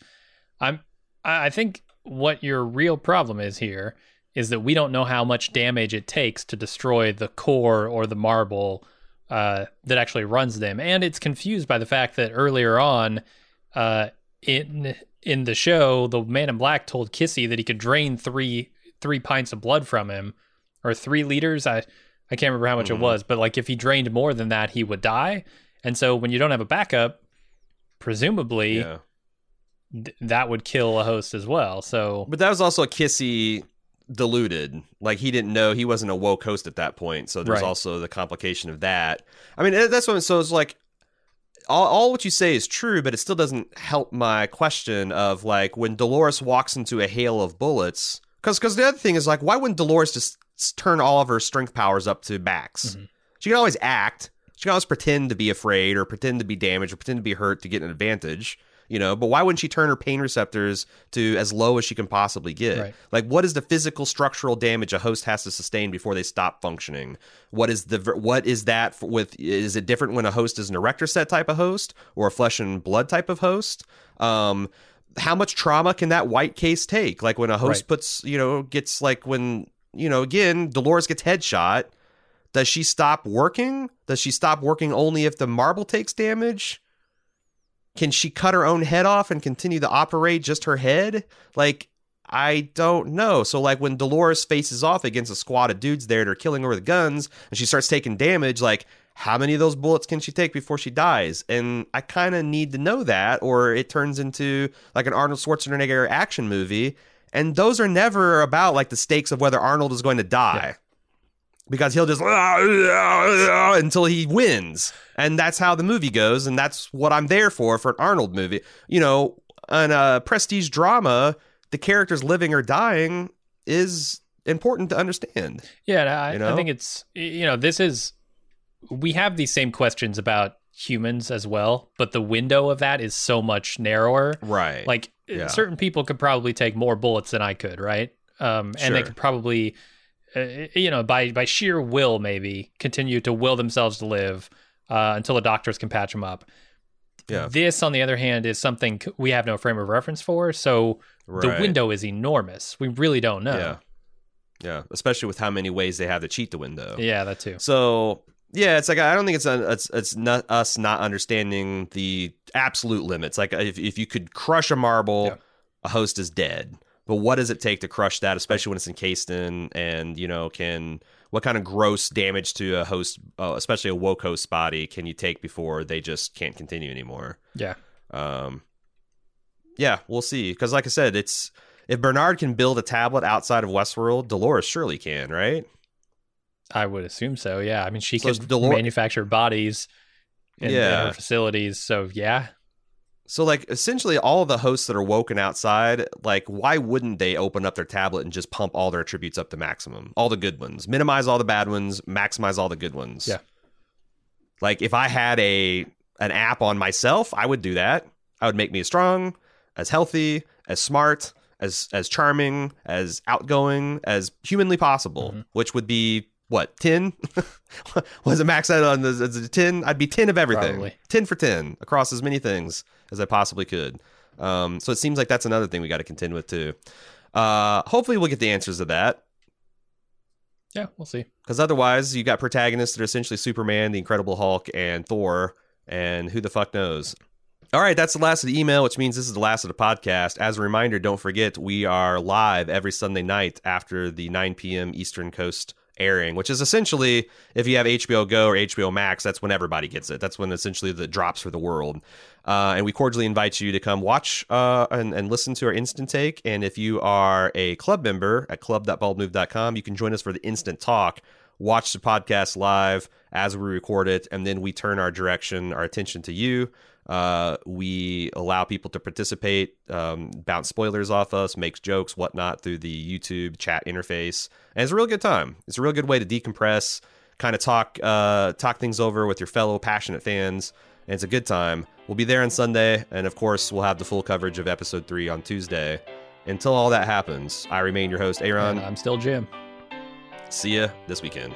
A: I'm I think what your real problem is here is that we don't know how much damage it takes to destroy the core or the marble uh, that actually runs them, and it's confused by the fact that earlier on, uh, in in the show, the Man in Black told Kissy that he could drain three three pints of blood from him or three liters. I I can't remember how much mm-hmm. it was, but like if he drained more than that, he would die. And so when you don't have a backup, presumably yeah. th- that would kill a host as well. So,
B: but that was also a Kissy diluted. Like he didn't know he wasn't a woke host at that point. So there's right. also the complication of that. I mean, that's what. So it's like all, all what you say is true, but it still doesn't help my question of like when Dolores walks into a hail of bullets because because the other thing is like, why wouldn't Dolores just turn all of her strength powers up to max? Mm-hmm. She can always act. She can always pretend to be afraid or pretend to be damaged or pretend to be hurt to get an advantage. You know, but why wouldn't she turn her pain receptors to as low as she can possibly get? Right. Like, what is the physical structural damage a host has to sustain before they stop functioning? What is the what is that with? Is it different when a host is an erector set type of host or a flesh and blood type of host? Um, how much trauma can that white case take? Like when a host right. puts, you know, gets like when, you know, again, Dolores gets headshot. Does she stop working? Does she stop working only if the marble takes damage? Can she cut her own head off and continue to operate just her head? Like, I don't know. So, like, when Dolores faces off against a squad of dudes there that are killing her with guns and she starts taking damage, like, how many of those bullets can she take before she dies? And I kind of need to know that, or it turns into like an Arnold Schwarzenegger action movie. And those are never about like the stakes of whether Arnold is going to die. Yeah. Because he'll just until he wins. And that's how the movie goes. And that's what I'm there for for an Arnold movie. You know, in a prestige drama, the characters living or dying is important to understand.
A: Yeah, I, you know? I think it's, you know, this is we have these same questions about humans as well, but the window of that is so much narrower.
B: Right.
A: Like yeah. certain people could probably take more bullets than I could, right? Um, and sure. they could probably, uh, you know, by by sheer will, maybe continue to will themselves to live uh, until the doctors can patch them up. Yeah. This, on the other hand, is something we have no frame of reference for, so right. the window is enormous. We really don't know.
B: Yeah. Yeah, especially with how many ways they have to cheat the window.
A: Yeah, that too.
B: So yeah, it's like I don't think it's it's it's not us not understanding the absolute limits. Like if if you could crush a marble, yeah. a host is dead. But what does it take to crush that, especially when it's encased in and you know can what kind of gross damage to a host, uh, especially a woke host body, can you take before they just can't continue anymore?
A: Yeah.
B: Um. yeah, we'll see. Because like I said, it's if Bernard can build a tablet outside of Westworld, Dolores surely can, right?
A: I would assume so. Yeah. I mean, she
B: So Dolor-
A: manufacture bodies in, in
B: Yeah.
A: her facilities. So yeah,
B: So like essentially all the hosts that are woken outside, like why wouldn't they open up their tablet and just pump all their attributes up to maximum? All the good ones. Minimize all the bad ones, maximize all the good ones.
A: Yeah.
B: Like if I had a an app on myself, I would do that. I would make me as strong, as healthy, as smart, as as charming, as outgoing, as humanly possible,
A: Mhm.
B: which would be what, 10? Was it max out on the as 10? I'd be 10 of everything.
A: Probably.
B: 10 for 10 across as many things as I possibly could. Um, so it seems like that's another thing we got to contend with too. Uh, hopefully we'll get the answers to that.
A: yeah, we'll see.
B: Because otherwise, you got protagonists that are essentially Superman, the Incredible Hulk, and Thor, and who the fuck knows. All right, that's the last of the email, which means this is the last of the podcast. As a reminder, don't forget we are live every Sunday night after the 9 p.m. Eastern Coast airing, which is essentially if you have HBO Go or HBO Max, that's when everybody gets it. That's when essentially the drops for the world. Uh, and we cordially invite you to come watch uh, and, and listen to our Insta-Take. And if you are a club member at club.baldmove.com, you can join us for the instant talk. Watch the podcast live as we record it, and then we turn our direction, our attention to you. Uh, we allow people to participate, um, bounce spoilers off us, make jokes, whatnot through the YouTube chat interface, and it's a real good time. It's a real good way to decompress, kind of talk, uh, talk things over with your fellow passionate fans, and it's a good time. We'll be there on Sunday, and of course, we'll have the full coverage of episode three on Tuesday. Until all that happens, I remain your host, Aaron.
A: And I'm still Jim.
B: See ya this weekend.